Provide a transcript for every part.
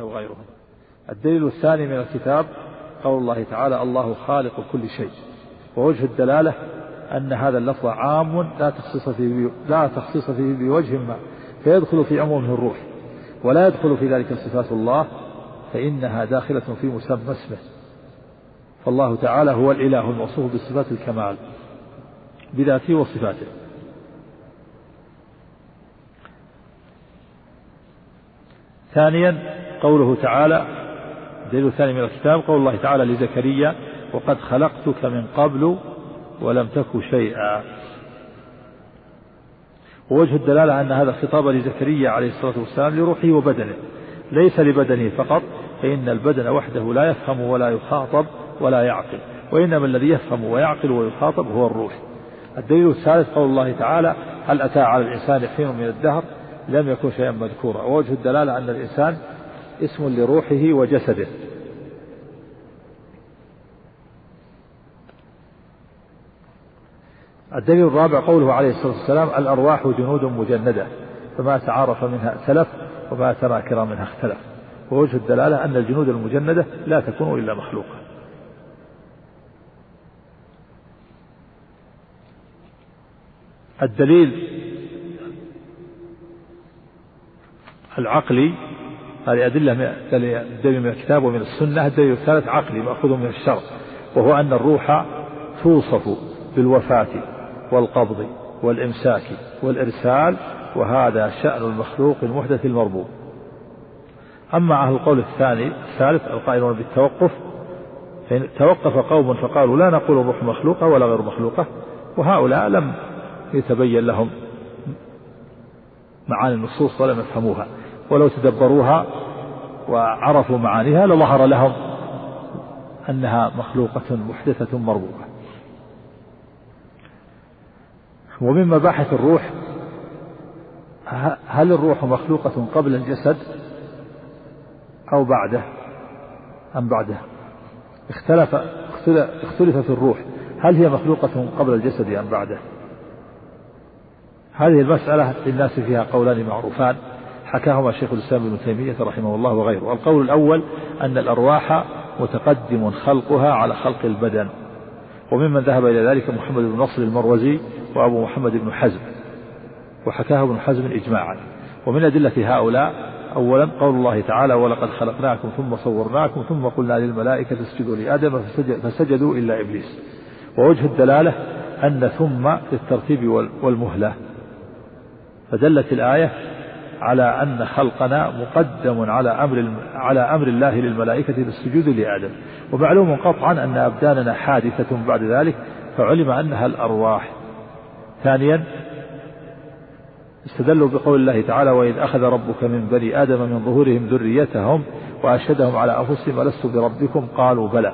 وغيرهم الدليل الثاني من الكتاب قول الله تعالى الله خالق كل شيء. ووجه الدلالة أن هذا اللفظ عام لا تخصيص فيه لا تخصيص فيه بوجه ما فيدخل في عمومه الروح. ولا يدخل في ذلك صفات الله فإنها داخلة في مسمى اسمه. فالله تعالى هو الإله الموصوف بصفات الكمال بذاته وصفاته. ثانيا قوله تعالى الدليل الثاني من الكتاب قول الله تعالى لزكريا وقد خلقتك من قبل ولم تك شيئا. ووجه الدلالة أن هذا الخطاب لزكريا عليه الصلاة والسلام لروحه وبدنه ليس لبدنه فقط فإن البدن وحده لا يفهم ولا يخاطب ولا يعقل وإنما الذي يفهم ويعقل ويخاطب هو الروح. الدليل الثالث قول الله تعالى هل أتى على الإنسان حين من الدهر؟ لم يكن شيئا مذكورا. ووجه الدلالة أن الإنسان اسم لروحه وجسده. الدليل الرابع قوله عليه الصلاة والسلام الأرواح جنود مجندة فما تعارف منها سلف وما تناكر منها اختلف. ووجه الدلالة أن الجنود المجندة لا تكون إلا مخلوقة. الدليل العقلي هذه أدلة دليل من الكتاب ومن السنة الدليل الثالث عقلي مأخوذ من الشرع وهو أن الروح توصف بالوفاة والقبض والإمساك والإرسال وهذا شأن المخلوق المحدث المربوب أما أهل القول الثاني الثالث القائلون بالتوقف فإن توقف قوم فقالوا لا نقول الروح مخلوقة ولا غير مخلوقة وهؤلاء لم يتبين لهم معاني النصوص ولم يفهموها. ولو تدبروها وعرفوا معانيها لظهر لهم أنها مخلوقة محدثة مربوبة. ومن مباحث الروح هل الروح مخلوقة قبل الجسد أو بعده؟ أم بعده؟ اختلف اختلف في الروح. هل هي مخلوقة قبل الجسد أم بعده؟ هذه المسألة للناس فيها قولان معروفان. حكاهما شيخ الإسلام ابن تيمية رحمه الله وغيره. القول الأول أن الأرواح متقدم خلقها على خلق البدن وممن ذهب إلى ذلك محمد بن نصر المروزي وأبو محمد بن حزم وحكاه ابن حزم إجماعا. ومن أدلة هؤلاء أولا قول الله تعالى ولقد خلقناكم ثم صورناكم ثم قلنا للملائكة اسجدوا لآدم فسجدوا إلا إبليس. ووجه الدلالة أن ثم في الترتيب والمهلة. فدلت الآية على أن خلقنا مقدم على أمر على أمر الله للملائكة بالسجود لآدم. ومعلوم قطعا أن أبداننا حادثة بعد ذلك فعلم أنها الأرواح. ثانيا استدلوا بقول الله تعالى وإذ أخذ ربك من بني آدم من ظهورهم ذريتهم وأشهدهم على أنفسهم ألست بربكم؟ قالوا بلى.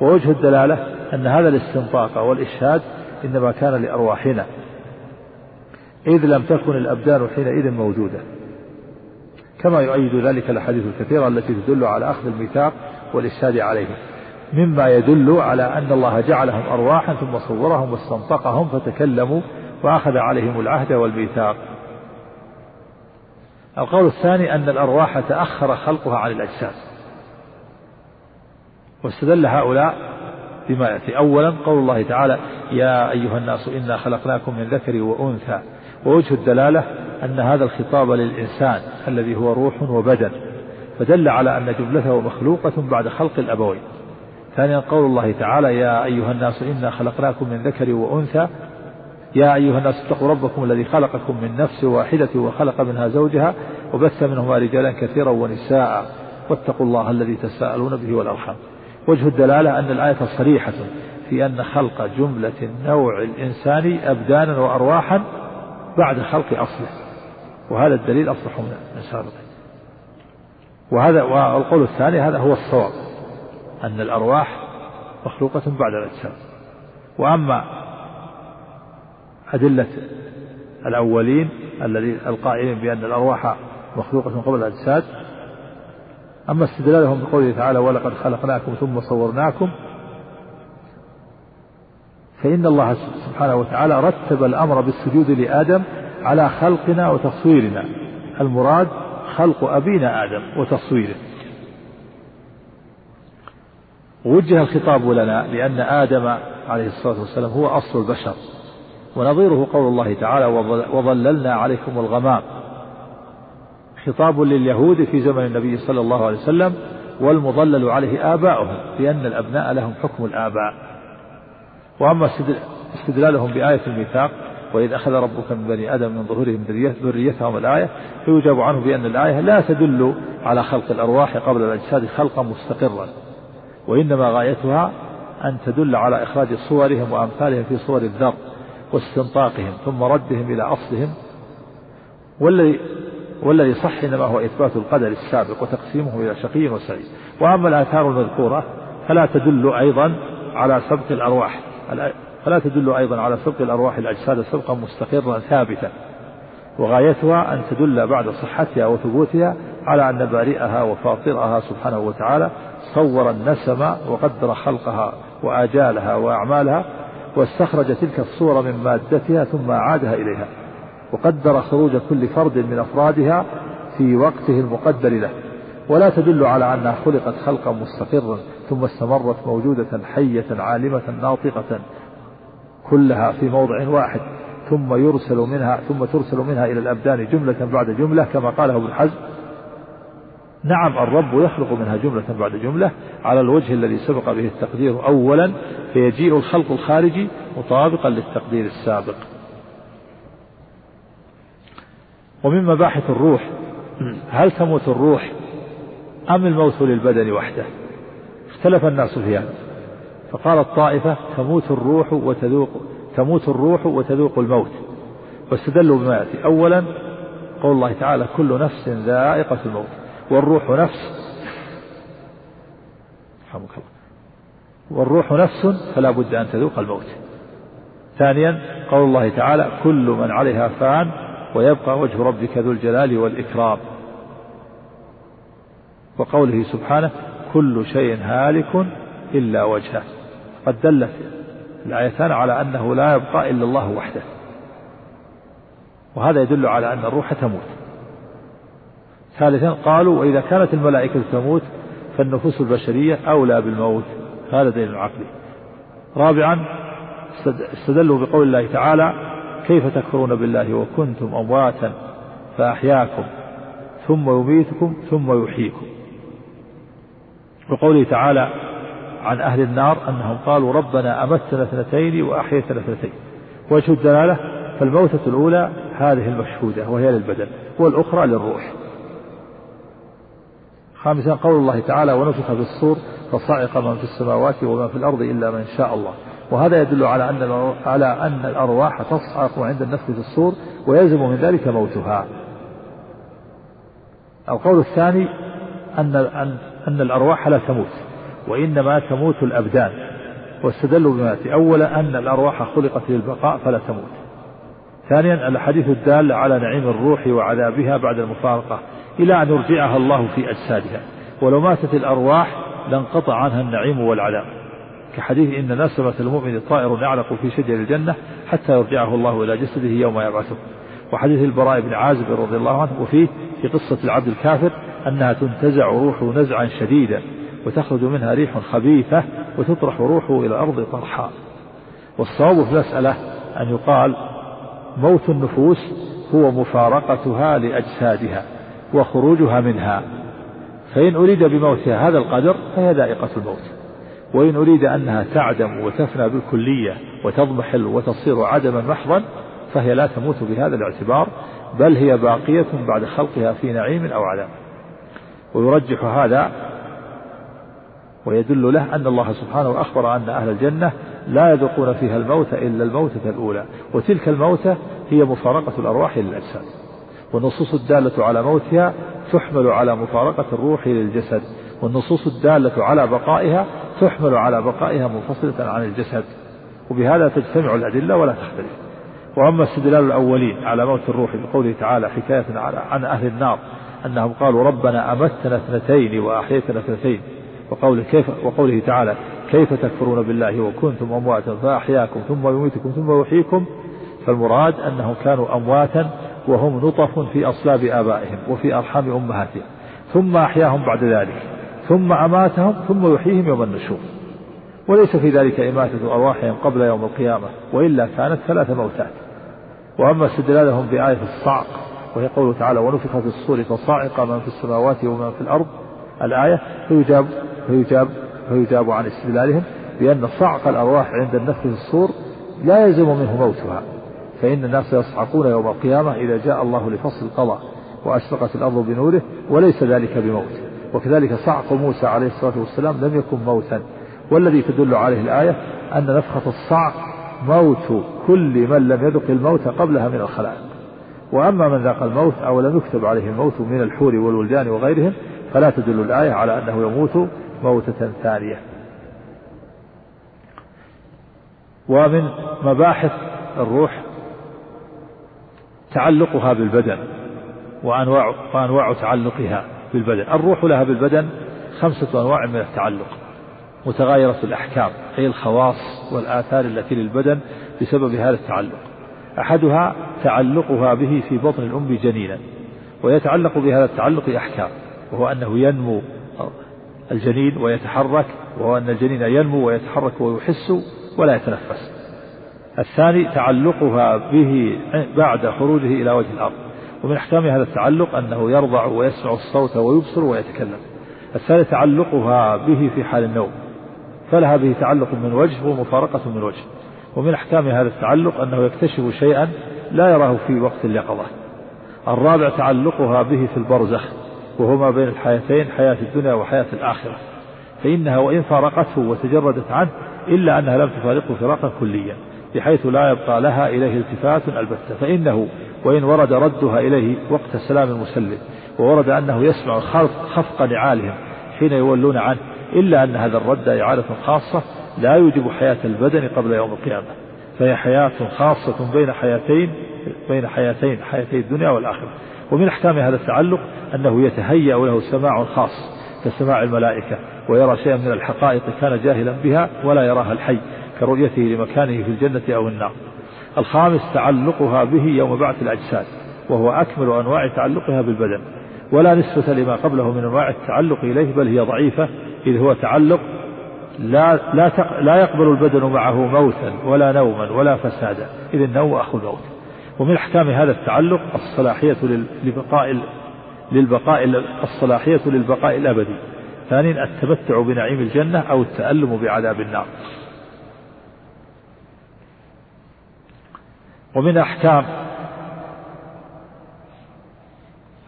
ووجه الدلالة أن هذا الاستنطاق والإشهاد إنما كان لأرواحنا إذ لم تكن الأبدان حينئذ موجودة. كما يؤيد ذلك الأحاديث الكثيرة التي تدل على أخذ الميثاق والإشهاد عليه مما يدل على أن الله جعلهم أرواحا ثم صورهم واستنطقهم فتكلموا وأخذ عليهم العهد والميثاق. القول الثاني أن الأرواح تأخر خلقها عن الأجساد. واستدل هؤلاء بما يأتي. أولا قول الله تعالى يا أيها الناس إنا خلقناكم من ذكر وأنثى. ووجه الدلالة أن هذا الخطاب للإنسان الذي هو روح وبدن فدل على أن جملته مخلوقة بعد خلق الأبوين. ثانيا قول الله تعالى يا أيها الناس إنا خلقناكم من ذكر وأنثى. يا أيها الناس اتقوا ربكم الذي خلقكم من نفس واحدة وخلق منها زوجها وبث منهما رجالا كثيرا ونساء واتقوا الله الذي تساءلون به والأرحام. وجه الدلالة أن الآية صريحة في أن خلق جملة النوع الإنساني أبدانا وأرواحا بعد خلق أصله. وهذا الدليل أصلح من سابقه وهذا والقول الثاني هذا هو الصواب أن الأرواح مخلوقة بعد الأجساد وأما أدلة الأولين الذي القائلين بأن الأرواح مخلوقة قبل الأجساد أما استدلالهم بقوله تعالى ولقد خلقناكم ثم صورناكم فإن الله سبحانه وتعالى رتب الأمر بالسجود لآدم على خلقنا وتصويرنا. المراد خلق أبينا آدم وتصويره. وجه الخطاب لنا لأن آدم عليه الصلاة والسلام هو أصل البشر. ونظيره قول الله تعالى وظللنا عليكم الغمام. خطاب لليهود في زمن النبي صلى الله عليه وسلم والمضلل عليه آباؤهم. لأن الأبناء لهم حكم الآباء. وأما استدلالهم بآية الميثاق وإذ أخذ ربك من بني آدم من ظهورهم ذريتهم الآية فيجاب عنه بأن الآية لا تدل على خلق الأرواح قبل الأجساد خلقا مستقرا وإنما غايتها أن تدل على إخراج صورهم وأمثالهم في صور الذر واستنطاقهم ثم ردهم إلى أصلهم والذي والذي صح إنما هو إثبات القدر السابق وتقسيمه إلى شقي وسعيد. وأما الآثار المذكورة فلا تدل أيضا على سبق الأرواح فلا تدل أيضا على سبق الأرواح الأجساد سبقا مستقرا ثابتا وغايتها أن تدل بعد صحتها وثبوتها على أن بارئها وفاطرها سبحانه وتعالى صور النسم وقدر خلقها وآجالها وأعمالها واستخرج تلك الصور من مادتها ثم أعادها إليها وقدر خروج كل فرد من أفرادها في وقته المقدر له. ولا تدل على أنها خلقت خلقا مستقرا ثم استمرت موجودة حية عالمة ناطقة كلها في موضع واحد ثم يرسل منها ثم ترسل منها إلى الأبدان جملة بعد جملة كما قاله ابن حزم. نعم الرب يخلق منها جملة بعد جملة على الوجه الذي سبق به التقدير أولا فيجيء الخلق الخارجي مطابقا للتقدير السابق. ومن مباحث الروح هل تموت الروح أم الموت للبدن وحده؟ اختلف الناس في هذا فقالت طائفة تموت الروح وتذوق تموت الروح وتذوق الموت. واستدلوا بما يأتي. أولا قول الله تعالى كل نفس ذائقة الموت. والروح نفس رحمك الله. والروح نفس فلا بد أن تذوق الموت. ثانيا قول الله تعالى كل من عليها فان ويبقى وجه ربك ذو الجلال والإكرام. وقوله سبحانه كل شيء هالك إلا وجهه. قد دلت الآيتان على أنه لا يبقى إلا الله وحده. وهذا يدل على أن الروح تموت. ثالثا قالوا وإذا كانت الملائكة تموت فالنفوس البشرية أولى بالموت. هذا دليل عقلي رابعا استدلوا بقول الله تعالى كيف تكفرون بالله وكنتم أمواتا فأحياكم ثم يميتكم ثم يحييكم. وقوله تعالى عن أهل النار أنهم قالوا ربنا أمتنا اثنتين وأحيتنا اثنتين. وجه الدلالة فالموتة الأولى هذه المشهودة وهي للبدن والأخرى للروح. خامسا قول الله تعالى ونفخ في الصور فصعق من في السماوات وما في الأرض إلا من شاء الله. وهذا يدل على أن على أن الأرواح تصعق عند النفخ في الصور ويلزم من ذلك موتها. القول الثاني أن أن أن الأرواح لا تموت. وإنما تموت الأبدان واستدلوا بما أولا أن الأرواح خلقت للبقاء فلا تموت. ثانيا الحديث الدال على نعيم الروح وعذابها بعد المفارقة إلى أن يرجعها الله في أجسادها. ولو ماتت الأرواح لانقطع عنها النعيم والعذاب. كحديث إن نسمة المؤمن طائر يعلق في شجر الجنة حتى يرجعه الله إلى جسده يوم يبعثه. وحديث البراء بن عازب رضي الله عنه وفيه في قصة العبد الكافر أنها تنتزع روحه نزعا شديدا. وتخرج منها ريح خبيثة وتطرح روحه إلى الأرض طرحا. والصواب في المسألة أن يقال موت النفوس هو مفارقتها لأجسادها وخروجها منها. فإن أريد بموتها هذا القدر فهي ذائقة الموت. وإن أريد أنها تعدم وتفنى بالكلية وتضمحل وتصير عدما محضا فهي لا تموت بهذا الاعتبار بل هي باقية بعد خلقها في نعيم أو عذاب ويرجح هذا ويدل له أن الله سبحانه أخبر أن أهل الجنة لا يذوقون فيها الموت إلا الموتة الأولى وتلك الموتة هي مفارقة الأرواح للأجساد والنصوص الدالة على موتها تحمل على مفارقة الروح للجسد والنصوص الدالة على بقائها تحمل على بقائها منفصلة عن الجسد وبهذا تجتمع الأدلة ولا تختلف. وأما استدلال الأولين على موت الروح بقوله تعالى حكاية عن أهل النار أنهم قالوا ربنا أمتنا اثنتين وأحييتنا اثنتين وقوله كيف وقوله تعالى كيف تكفرون بالله وكنتم أمواتا فأحياكم ثم يميتكم ثم يحييكم فالمراد أنهم كانوا أمواتا وهم نطف في أصلاب آبائهم وفي أرحام أمهاتهم ثم أحياهم بعد ذلك ثم أماتهم ثم يحييهم يوم النشور وليس في ذلك إماتة أرواحهم قبل يوم القيامة وإلا كانت ثلاث موتات وأما استدلالهم بآية الصعق وهي قوله تعالى ونفخ في الصور فصعق من في السماوات ومن في الأرض الآية فيجاب فيجاب فيجاب عن استدلالهم بأن صعق الأرواح عند النفخ في الصور لا يلزم منه موتها فإن الناس يصعقون يوم القيامة إذا جاء الله لفصل القضاء وأشرقت الأرض بنوره وليس ذلك بموت وكذلك صعق موسى عليه الصلاة والسلام لم يكن موتا. والذي تدل عليه الآية أن نفخة الصعق موت كل من لم يذق الموت قبلها من الخلائق. وأما من ذاق الموت أو لم يكتب عليه الموت من الحور والولدان وغيرهم فلا تدل الآية على أنه يموت موتة ثانية. ومن مباحث الروح تعلقها بالبدن وأنواع وأنواع تعلقها بالبدن. الروح لها بالبدن خمسة أنواع من التعلق. متغايرة الأحكام أي الخواص والآثار التي للبدن بسبب هذا التعلق. أحدها تعلقها به في بطن الأم جنينا ويتعلق بهذا التعلق أحكام. وهو أنه ينمو الجنين ويتحرك وهو أن الجنين ينمو ويتحرك ويحس ولا يتنفس. الثاني تعلقها به بعد خروجه إلى وجه الأرض. ومن أحكام هذا التعلق أنه يرضع ويسمع الصوت ويبصر ويتكلم. الثالث تعلقها به في حال النوم. فلها به تعلق من وجه ومفارقة من وجه. ومن أحكام هذا التعلق أنه يكتشف شيئا لا يراه في وقت اليقظة. الرابع تعلقها به في البرزخ. وهو ما بين الحياتين حياة الدنيا وحياة الآخرة. فإنها وإن فارقته وتجردت عنه إلا أنها لم تفارقه فراقا كليا بحيث لا يبقى لها إليه التفات البتة. فإنه وإن ورد ردها إليه وقت سلام المسلم وورد أنه يسمع خفق نعالهم حين يولون عنه إلا أن هذا الرد إعادة خاصة لا يوجب حياة البدن قبل يوم القيامة. فهي حياة خاصة بين حياتين بين حياتين حياتي الدنيا والآخرة. ومن أحكام هذا التعلق أنه يتهيأ له سماع خاص كسماع الملائكة ويرى شيئا من الحقائق كان جاهلا بها ولا يراها الحي كرؤيته لمكانه في الجنة أو النار. الخامس تعلقها به يوم بعث الأجساد وهو أكمل أنواع تعلقها بالبدن ولا نسبة لما قبله من أنواع التعلق إليه بل هي ضعيفة إذ هو تعلق لا لا لا يقبل البدن معه موتا ولا نوما ولا فسادا إذ النوم أخو الموت. ومن أحكام هذا التعلق الصلاحية لبقاء للبقاء الصلاحية للبقاء الأبدي. ثانيا التمتع بنعيم الجنة أو التألم بعذاب النار. ومن أحكام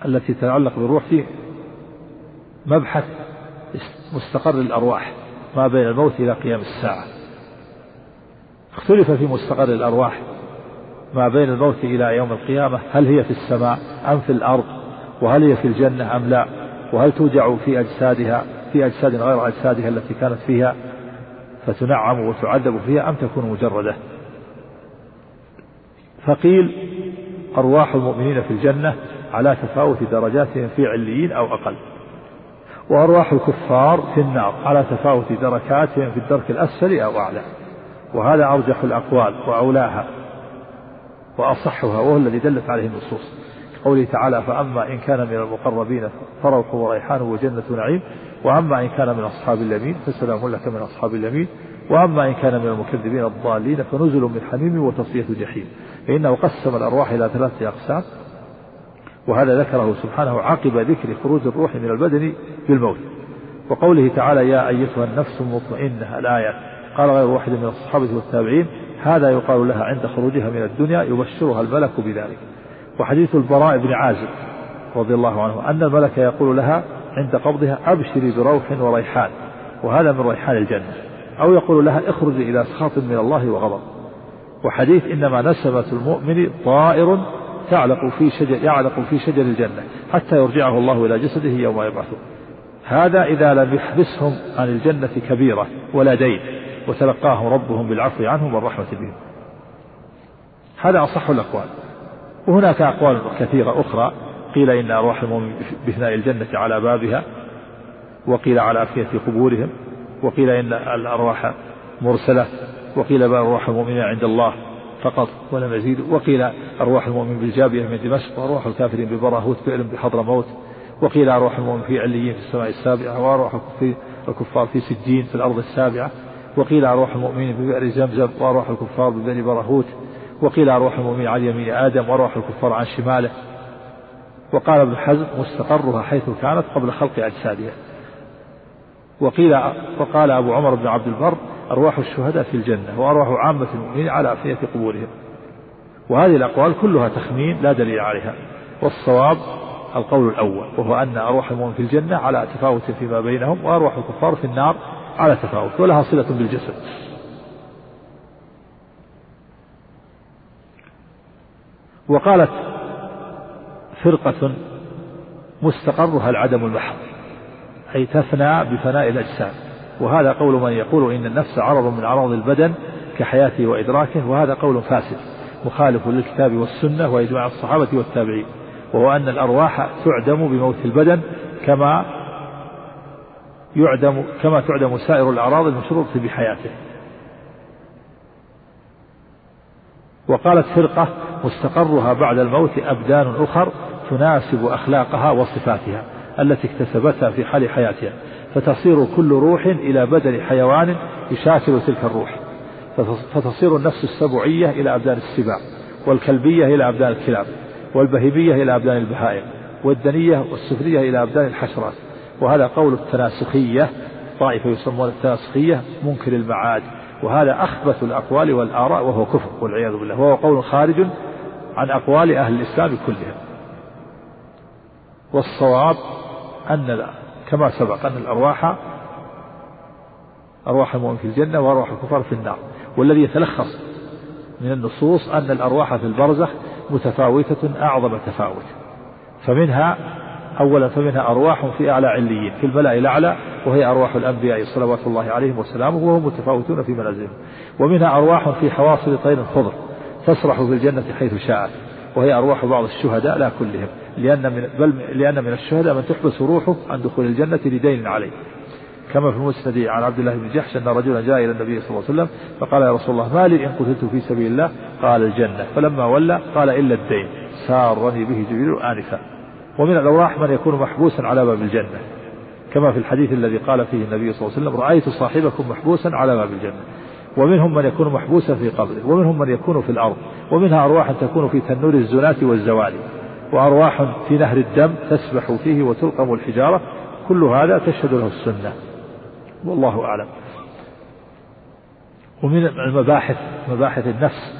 التي تتعلق بالروح فيه مبحث مستقر الأرواح ما بين الموت إلى قيام الساعة. اختلف في مستقر الأرواح. ما بين الموت إلى يوم القيامة هل هي في السماء أم في الأرض؟ وهل هي في الجنة أم لا؟ وهل توجع في أجسادها في أجساد غير أجسادها التي كانت فيها؟ فتنعم وتعذب فيها أم تكون مجردة؟ فقيل أرواح المؤمنين في الجنة على تفاوت درجاتهم في عليين أو أقل. وأرواح الكفار في النار على تفاوت دركاتهم في الدرك الأسفل أو أعلى. وهذا أرجح الأقوال وأولاها. وأصحها وهو الذي دلت عليه النصوص. قوله تعالى فأما إن كان من المقربين فروح وريحان وجنة نعيم وأما إن كان من أصحاب اليمين فسلام لك من أصحاب اليمين وأما إن كان من المكذبين الضالين فنزل من حميم وتصفية جحيم. فإنه قسم الأرواح إلى ثلاثة أقسام وهذا ذكره سبحانه عقب ذكر خروج الروح من البدن بالموت. وقوله تعالى يا أيتها النفس المطمئنة الآية قال غير واحد من الصحابة والتابعين هذا يقال لها عند خروجها من الدنيا يبشرها الملك بذلك. وحديث البراء بن عازب رضي الله عنه أن الملك يقول لها عند قبضها أبشري بروح وريحان وهذا من ريحان الجنة. أو يقول لها اخرجي إلى سخط من الله وغضب. وحديث إنما نسمة المؤمن طائر تعلق في شجر يعلق في شجر الجنة حتى يرجعه الله إلى جسده يوم يبعثه. هذا إذا لم يحبسهم عن الجنة كبيرة ولا دين. وتلقاهم ربهم بالعفو عنهم والرحمة بهم. هذا أصح الأقوال. وهناك أقوال كثيرة أخرى. قيل إن أرواح المؤمن بثناء الجنة على بابها وقيل على أفئدة قبورهم وقيل إن الأرواح مرسلة وقيل أرواح المؤمنين عند الله فقط ولم يزيد وقيل أرواح المؤمن بالجابية من دمشق وأرواح الكافرين ببراهوت بئر بحضر موت وقيل أرواح المؤمن في عليين في السماء السابعة وأرواح الكفار في سجين في الأرض السابعة. وقيل أرواح المؤمنين ببئر زمزم وأرواح الكفار ببئر برهوت وقيل أرواح المؤمنين عن يمين آدم وأرواح الكفار عن شماله. وقال ابن حزم مستقرها حيث كانت قبل خلق أجسادها. وقيل وقال أبو عمر بن عبد البر أرواح الشهداء في الجنة وأرواح عامة المؤمنين على أفنية قبورهم. وهذه الأقوال كلها تخمين لا دليل عليها. والصواب القول الأول وهو أن أرواح المؤمن في الجنة على تفاوت فيما بينهم وأرواح الكفار في النار على تفاوت ولها صلة بالجسد. وقالت فرقة مستقرها العدم المحض أي تفنى بفناء الأجسام. وهذا قول من يقول إن النفس عرض من أعراض البدن كحياته وإدراكه. وهذا قول فاسد مخالف للكتاب والسنة وإجماع الصحابة والتابعين. وهو أن الأرواح تعدم بموت البدن كما يعدم كما تعدم سائر الأعراض المشروطة بحياته وقالت فرقة مستقرها بعد الموت أبدان أخر تناسب أخلاقها وصفاتها التي اكتسبتها في حال حياتها فتصير كل روح إلى بدن حيوان يشاكل تلك الروح فتصير النفس السبعية إلى أبدان السباع والكلبية إلى أبدان الكلاب والبهيمية إلى أبدان البهائم والدنية والسفلية إلى أبدان الحشرات. وهذا قول التناسخية طائفة يسمون التناسخية منكر المعاد وهذا أخبث الأقوال والآراء وهو كفر والعياذ بالله وهو قول خارج عن أقوال أهل الإسلام كلهم. والصواب أن كما سبق أن الأرواح أرواح المؤمن في الجنة وأرواح الكفار في النار. والذي يتلخص من النصوص أن الأرواح في البرزخ متفاوتة أعظم تفاوت. فمنها أولا فمنها أرواح في أعلى عليين في الملأ الأعلى وهي أرواح الأنبياء صلوات الله عليهم وسلامه وهم متفاوتون في منازلهم. ومنها أرواح في حواصل طير خضر تسرح في الجنة حيث شاءت وهي أرواح بعض الشهداء لا كلهم لأن من بل لأن من الشهداء من تحبس روحه عن دخول الجنة لدين عليه. كما في المسند عن عبد الله بن جحش أن رجلا جاء إلى النبي صلى الله عليه وسلم فقال يا رسول الله ما لي إن قتلت في سبيل الله؟ قال الجنة. فلما ولى قال إلا الدين. سارني به جبريل آنفا. ومن الأوراح من يكون محبوسا على باب الجنة. كما في الحديث الذي قال فيه النبي صلى الله عليه وسلم رأيت صاحبكم محبوسا على باب الجنة. ومنهم من يكون محبوسا في قبره ومنهم من يكون في الأرض ومنها أرواح تكون في تنور الزناة والزوال وأرواح في نهر الدم تسبح فيه وتلقم الحجارة. كل هذا تشهد له السنة. والله أعلم. ومن المباحث مباحث النفس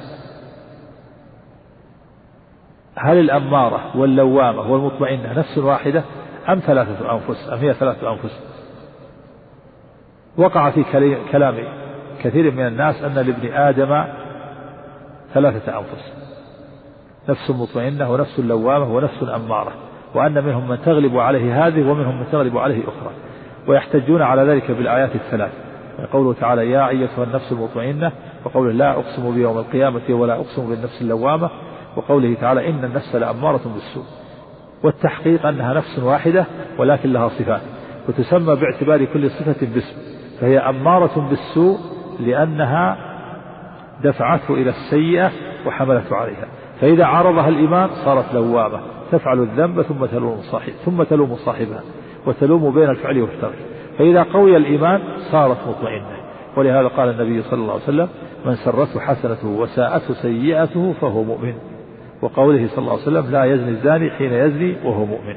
هل الأمارة واللوامة والمطمئنة نفس واحدة أم ثلاثة أنفس؟ أم هي ثلاثة أنفس؟ وقع في كلام كثير من الناس أن لابن آدم ثلاثة أنفس. نفس مطمئنة ونفس لوامة ونفس أمارة وأن منهم من تغلب عليه هذه ومنهم من تغلب عليه أخرى ويحتجون على ذلك بالآيات الثلاث. قوله تعالى يا أيتها النفس المطمئنة وقوله لا أقسم بيوم القيامة ولا أقسم بالنفس اللوامة وقوله تعالى إن النفس لأمارة بالسوء والتحقيق أنها نفس واحدة ولكن لها صفات وتسمى باعتبار كل صفة باسم فهي أمارة بالسوء لأنها دفعته إلى السيئة وحملته عليها فإذا عرضها الإيمان صارت لوامة تفعل الذنب ثم تلوم صاحب ثم تلوم صاحبها وتلوم بين الفعل والترك فإذا قوي الإيمان صارت مطمئنة ولهذا قال النبي صلى الله عليه وسلم من سرته حسنته وساءته سيئته فهو مؤمن وقوله صلى الله عليه وسلم لا يزني الزاني حين يزني وهو مؤمن.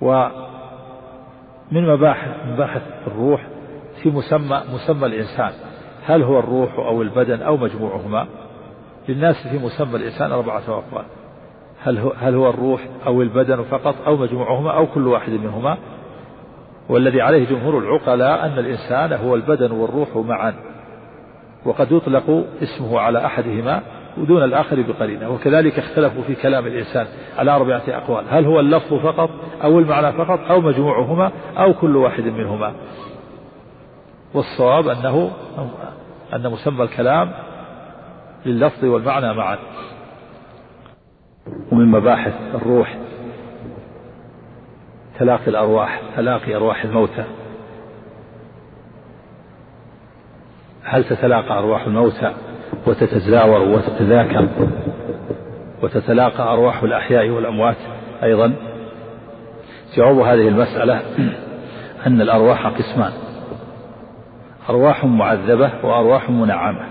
ومن مباحث مباحث الروح في مسمى مسمى الإنسان. هل هو الروح أو البدن أو مجموعهما؟ للناس في مسمى الإنسان أربعة أقوال هل هو, هل هو الروح أو البدن فقط أو مجموعهما أو كل واحد منهما؟ والذي عليه جمهور العقلاء أن الإنسان هو البدن والروح معا. وقد يطلق اسمه على أحدهما ودون الآخر بقرينة وكذلك اختلفوا في كلام الإنسان على أربعة أقوال هل هو اللفظ فقط أو المعنى فقط أو مجموعهما أو كل واحد منهما. والصواب أنه أن مسمى الكلام لللفظ والمعنى معا. ومن مباحث الروح تلاقي الأرواح تلاقي أرواح الموتى. هل تتلاقى أرواح الموتى وتتزاور وتتذاكر وتتلاقى أرواح الأحياء والأموات أيضا؟ جواب هذه المسألة أن الأرواح قسمان. أرواح معذبة وأرواح منعمة.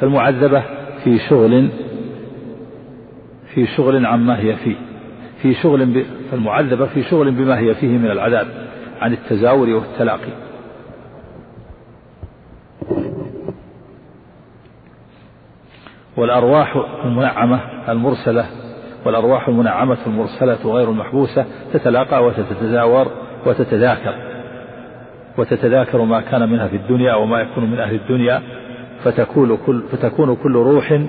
فالمعذبة في شغل في شغل عما هي فيه. في شغل ب... فالمعذبة في شغل بما هي فيه من العذاب عن التزاور والتلاقي. والأرواح المنعمة المرسلة والأرواح المنعمة المرسلة غير المحبوسة تتلاقى وتتزاور وتتذاكر وتتذاكر ما كان منها في الدنيا وما يكون من أهل الدنيا فتكون كل, فتكون كل روح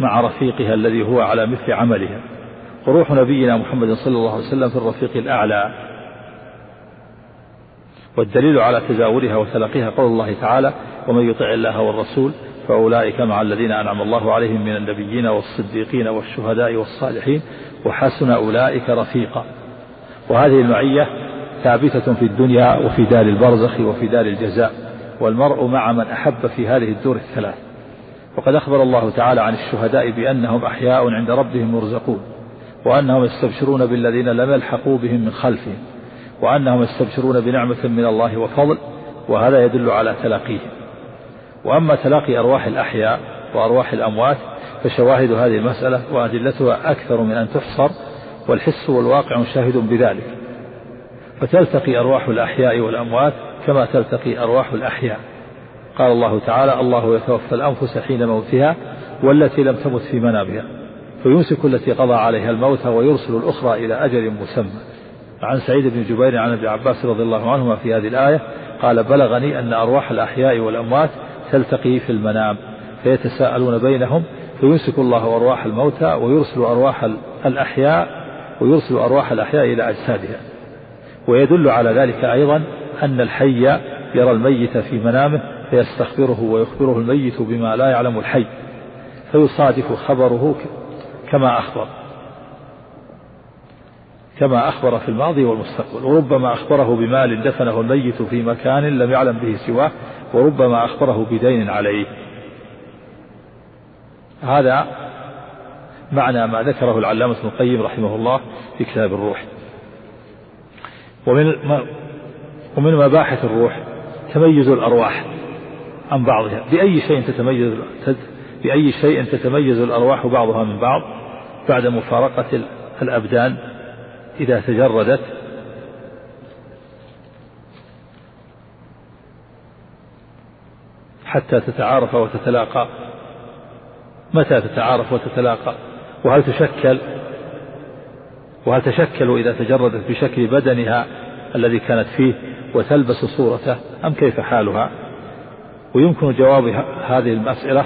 مع رفيقها الذي هو على مثل عملها. وروح نبينا محمد صلى الله عليه وسلم في الرفيق الأعلى. والدليل على تزاورها وتلقيها قول الله تعالى ومن يطع الله والرسول فأولئك مع الذين أنعم الله عليهم من النبيين والصديقين والشهداء والصالحين وحسن أولئك رفيقا. وهذه المعية ثابتة في الدنيا وفي دار البرزخ وفي دار الجزاء والمرء مع من أحب في هذه الدور الثلاث. وقد أخبر الله تعالى عن الشهداء بأنهم أحياء عند ربهم مرزقون وأنهم يستبشرون بالذين لم يلحقوا بهم من خلفهم وأنهم يستبشرون بنعمة من الله وفضل وهذا يدل على تلاقيهم. وأما تلاقي أرواح الأحياء وأرواح الأموات فشواهد هذه المسألة وأدلتها أكثر من أن تحصر والحس والواقع شاهد بذلك. فتلتقي أرواح الأحياء والأموات كما تلتقي أرواح الأحياء. قال الله تعالى الله يتوفى الأنفس حين موتها والتي لم تمت في منامها. فيمسك التي قضى عليها الموت ويرسل الأخرى إلى أجل مسمى. عن سعيد بن جبير عن ابن عباس رضي الله عنهما في هذه الآية قال بلغني أن أرواح الأحياء والأموات تلتقي في المنام فيتساءلون بينهم فيمسك الله أرواح الموتى ويرسل أرواح الأحياء ويرسل أرواح الأحياء إلى أجسادها. ويدل على ذلك أيضا أن الحي يرى الميت في منامه فيستخبره ويخبره الميت بما لا يعلم الحي فيصادف خبره كما أخبر. كما أخبر في الماضي والمستقبل. وربما أخبره بمال دفنه الميت في مكان لم يعلم به سواه وربما أخبره بدين عليه. هذا معنى ما ذكره العلامة ابن القيم رحمه الله في كتاب الروح. ومن ومن مباحث الروح تميز الأرواح عن بعضها. بأي شيء تتميز بأي شيء تتميز الأرواح بعضها من بعض بعد مفارقة الأبدان إذا تجردت حتى تتعارف وتتلاقى. متى تتعارف وتتلاقى؟ وهل تشكل؟ وهل تشكل إذا تجردت بشكل بدنها الذي كانت فيه وتلبس صورته؟ أم كيف حالها؟ ويمكن جواب هذه المسألة؟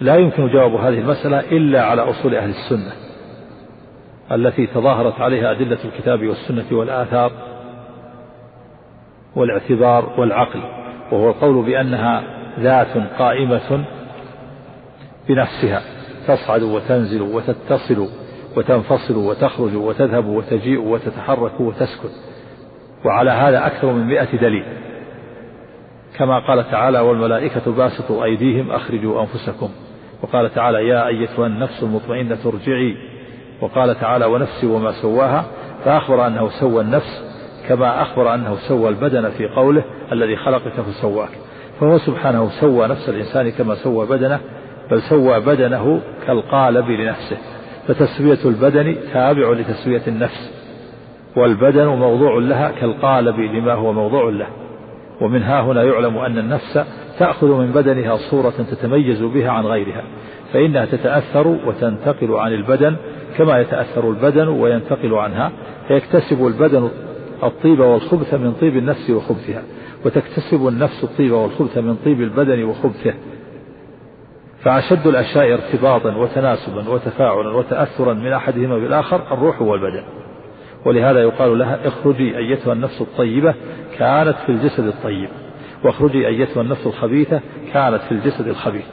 لا يمكن جواب هذه المسألة إلا على أصول أهل السنة التي تظاهرت عليها أدلة الكتاب والسنة والآثار والاعتبار والعقل وهو القول بأنها ذات قائمة بنفسها. تصعد وتنزل وتتصل وتنفصل وتخرج وتذهب وتجيء وتتحرك وتسكن وعلى هذا أكثر من مئة دليل. كما قال تعالى والملائكة باسطوا أيديهم أخرجوا أنفسكم. وقال تعالى يا أيتها النفس المطمئنة ارجعي. وقال تعالى ونفسي وما سواها. فأخبر أنه سوى النفس كما أخبر أنه سوى البدن في قوله الذي خلقك فسواك فهو سبحانه سوى نفس الإنسان كما سوى بدنه بل سوى بدنه كالقالب لنفسه. فتسوية البدن تابع لتسوية النفس والبدن موضوع لها كالقالب لما هو موضوع له. ومن ها هنا يعلم أن النفس تأخذ من بدنها صورة تتميز بها عن غيرها فإنها تتأثر وتنتقل عن البدن كما يتأثر البدن وينتقل عنها. فيكتسب البدن الطيب والخبث من طيب النفس وخبثها وتكتسب النفس الطيب والخبث من طيب البدن وخبثه. فأشد الأشياء ارتباطا وتناسبا وتفاعلا وتأثرا من أحدهما بالآخر الروح والبدن. ولهذا يقال لها اخرجي أيتها النفس الطيبة كانت في الجسد الطيب. واخرجي أيتها النفس الخبيثة كانت في الجسد الخبيث.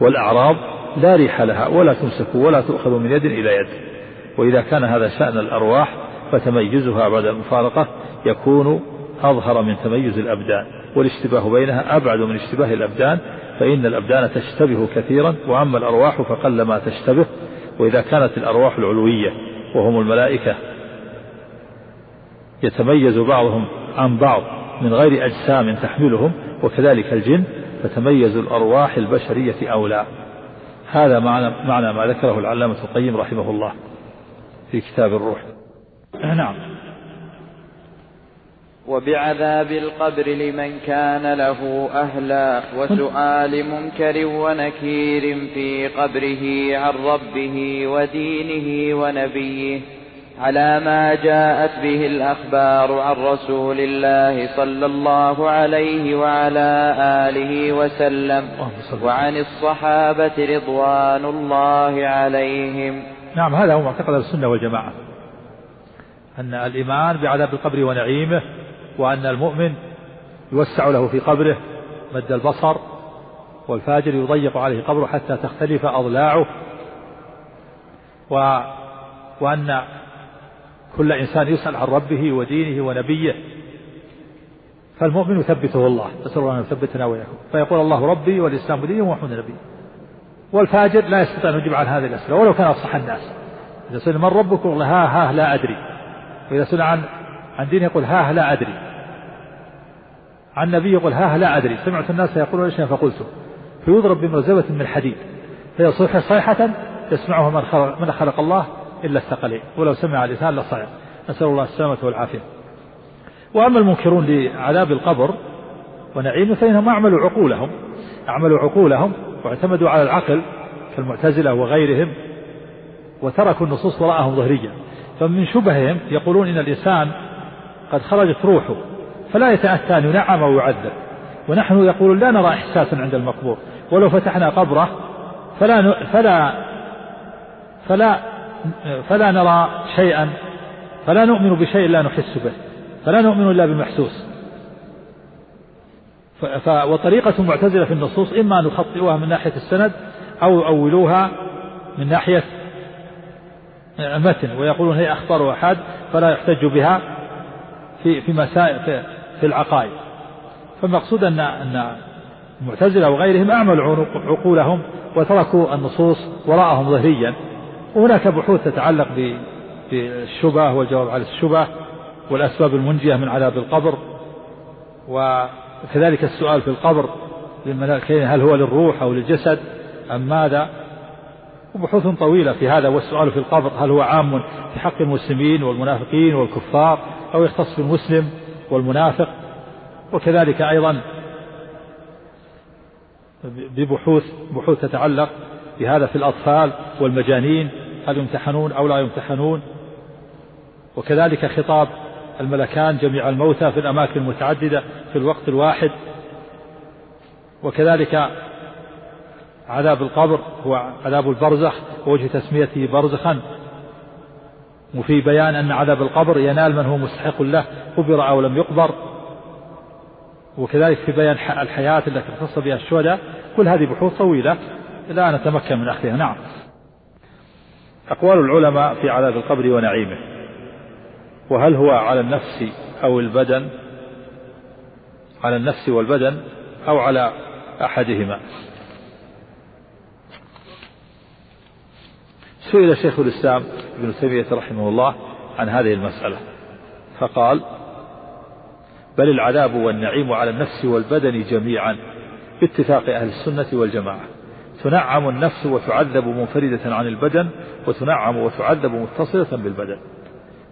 والأعراض لا ريح لها ولا تمسك ولا تؤخذ من يد إلى يد. وإذا كان هذا شأن الأرواح فتميزها بعد المفارقة يكون أظهر من تميز الأبدان والاشتباه بينها أبعد من اشتباه الأبدان فإن الأبدان تشتبه كثيرا وأما الأرواح فقل ما تشتبه وإذا كانت الأرواح العلوية وهم الملائكة يتميز بعضهم عن بعض من غير أجسام تحملهم وكذلك الجن فتميز الأرواح البشرية أولى. هذا معنى, معنى ما ذكره العلامة القيم رحمه الله في كتاب الروح. نعم. وبعذاب القبر لمن كان له أهلا وسؤال منكر ونكير في قبره عن ربه ودينه ونبيه على ما جاءت به الأخبار عن رسول الله صلى الله عليه وعلى آله وسلم وعن الصحابة رضوان الله عليهم. نعم هذا هو معتقد السنة والجماعة. أن الإيمان بعذاب القبر ونعيمه وأن المؤمن يوسع له في قبره مد البصر والفاجر يضيق عليه قبره حتى تختلف أضلاعه. و وأن كل إنسان يسأل عن ربه ودينه ونبيه. فالمؤمن يثبته الله نسأل الله أن يثبتنا وإياكم. فيقول الله ربي والإسلام ديني ومحمد نبي. والفاجر لا يستطيع أن يجيب عن هذه الأسئلة ولو كان أفصح الناس. إذا من ربك ها ها لا أدري. وإذا سئل عن عن دين يقول ها لا أدري. عن نبي يقول ها لا أدري. سمعت الناس يقولون شيئا فقلته فيضرب بمرزبة من حديد. فيصيح صيحة يسمعها من خلق, من خلق الله إلا الثقلين. ولو سمع الإنسان لصعق. نسأل الله السلامة والعافية. وأما المنكرون لعذاب القبر ونعيمه فإنهم أعملوا عقولهم. أعملوا عقولهم واعتمدوا على العقل كالمعتزلة وغيرهم وتركوا النصوص وراءهم ظهريا. فمن شبههم يقولون إن الإنسان قد خرجت روحه فلا يتأتى أن ينعم أو يعذب. ونحن يقول لا نرى إحساسا عند المقبور. ولو فتحنا قبره فلا فلا فلا فلا نرى شيئا فلا نؤمن بشيء لا نحس به فلا نؤمن إلا بالمحسوس. وطريقة المعتزلة في النصوص إما أن يخطئوها من ناحية السند أو يؤولوها من ناحية متن ويقولون هي أخبار أحد فلا يحتج بها في في مسائل في, في العقائد. فالمقصود أن أن المعتزلة وغيرهم أعملوا عقولهم وتركوا النصوص وراءهم ظهريا. وهناك بحوث تتعلق بالشبه والجواب على الشبه والأسباب المنجية من عذاب القبر. وكذلك السؤال في القبر هل هو للروح أو للجسد؟ أم ماذا؟ وبحوث طويلة في هذا والسؤال في القبر هل هو عام في حق المسلمين والمنافقين والكفار أو يختص بالمسلم والمنافق؟ وكذلك أيضا ببحوث بحوث تتعلق بهذا في الأطفال والمجانين هل يمتحنون أو لا يمتحنون؟ وكذلك خطاب الملكان جميع الموتى في الأماكن المتعددة في الوقت الواحد. وكذلك عذاب القبر هو عذاب البرزخ ووجه تسميته برزخا. وفي بيان أن عذاب القبر ينال من هو مستحق له قبر أو لم يقبر وكذلك في بيان الحياة التي اختص بها الشهداء كل هذه بحوث طويلة لا نتمكن من أخذها. نعم. أقوال العلماء في عذاب القبر ونعيمه. وهل هو على النفس أو البدن؟ على النفس والبدن أو على أحدهما؟ سئل شيخ الإسلام ابن تيمية رحمه الله عن هذه المسألة فقال بل العذاب والنعيم على النفس والبدن جميعا باتفاق أهل السنة والجماعة. تنعم النفس وتعذب منفردة عن البدن وتنعم وتعذب متصلة بالبدن.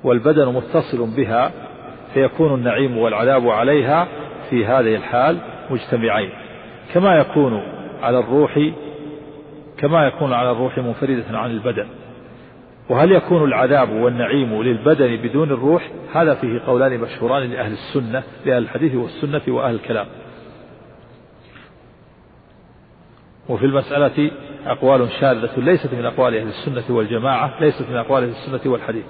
والبدن متصل بها فيكون النعيم والعذاب عليها في هذه الحال مجتمعين. كما يكون على الروح كما يكون على الروح منفردة عن البدن. وهل يكون العذاب والنعيم للبدن بدون الروح؟ هذا فيه قولان مشهوران لأهل السنة لأهل الحديث والسنة وأهل الكلام. وفي المسألة أقوال شاذة ليست من أقوال أهل السنة والجماعة ليست من أقوال أهل السنة والحديث.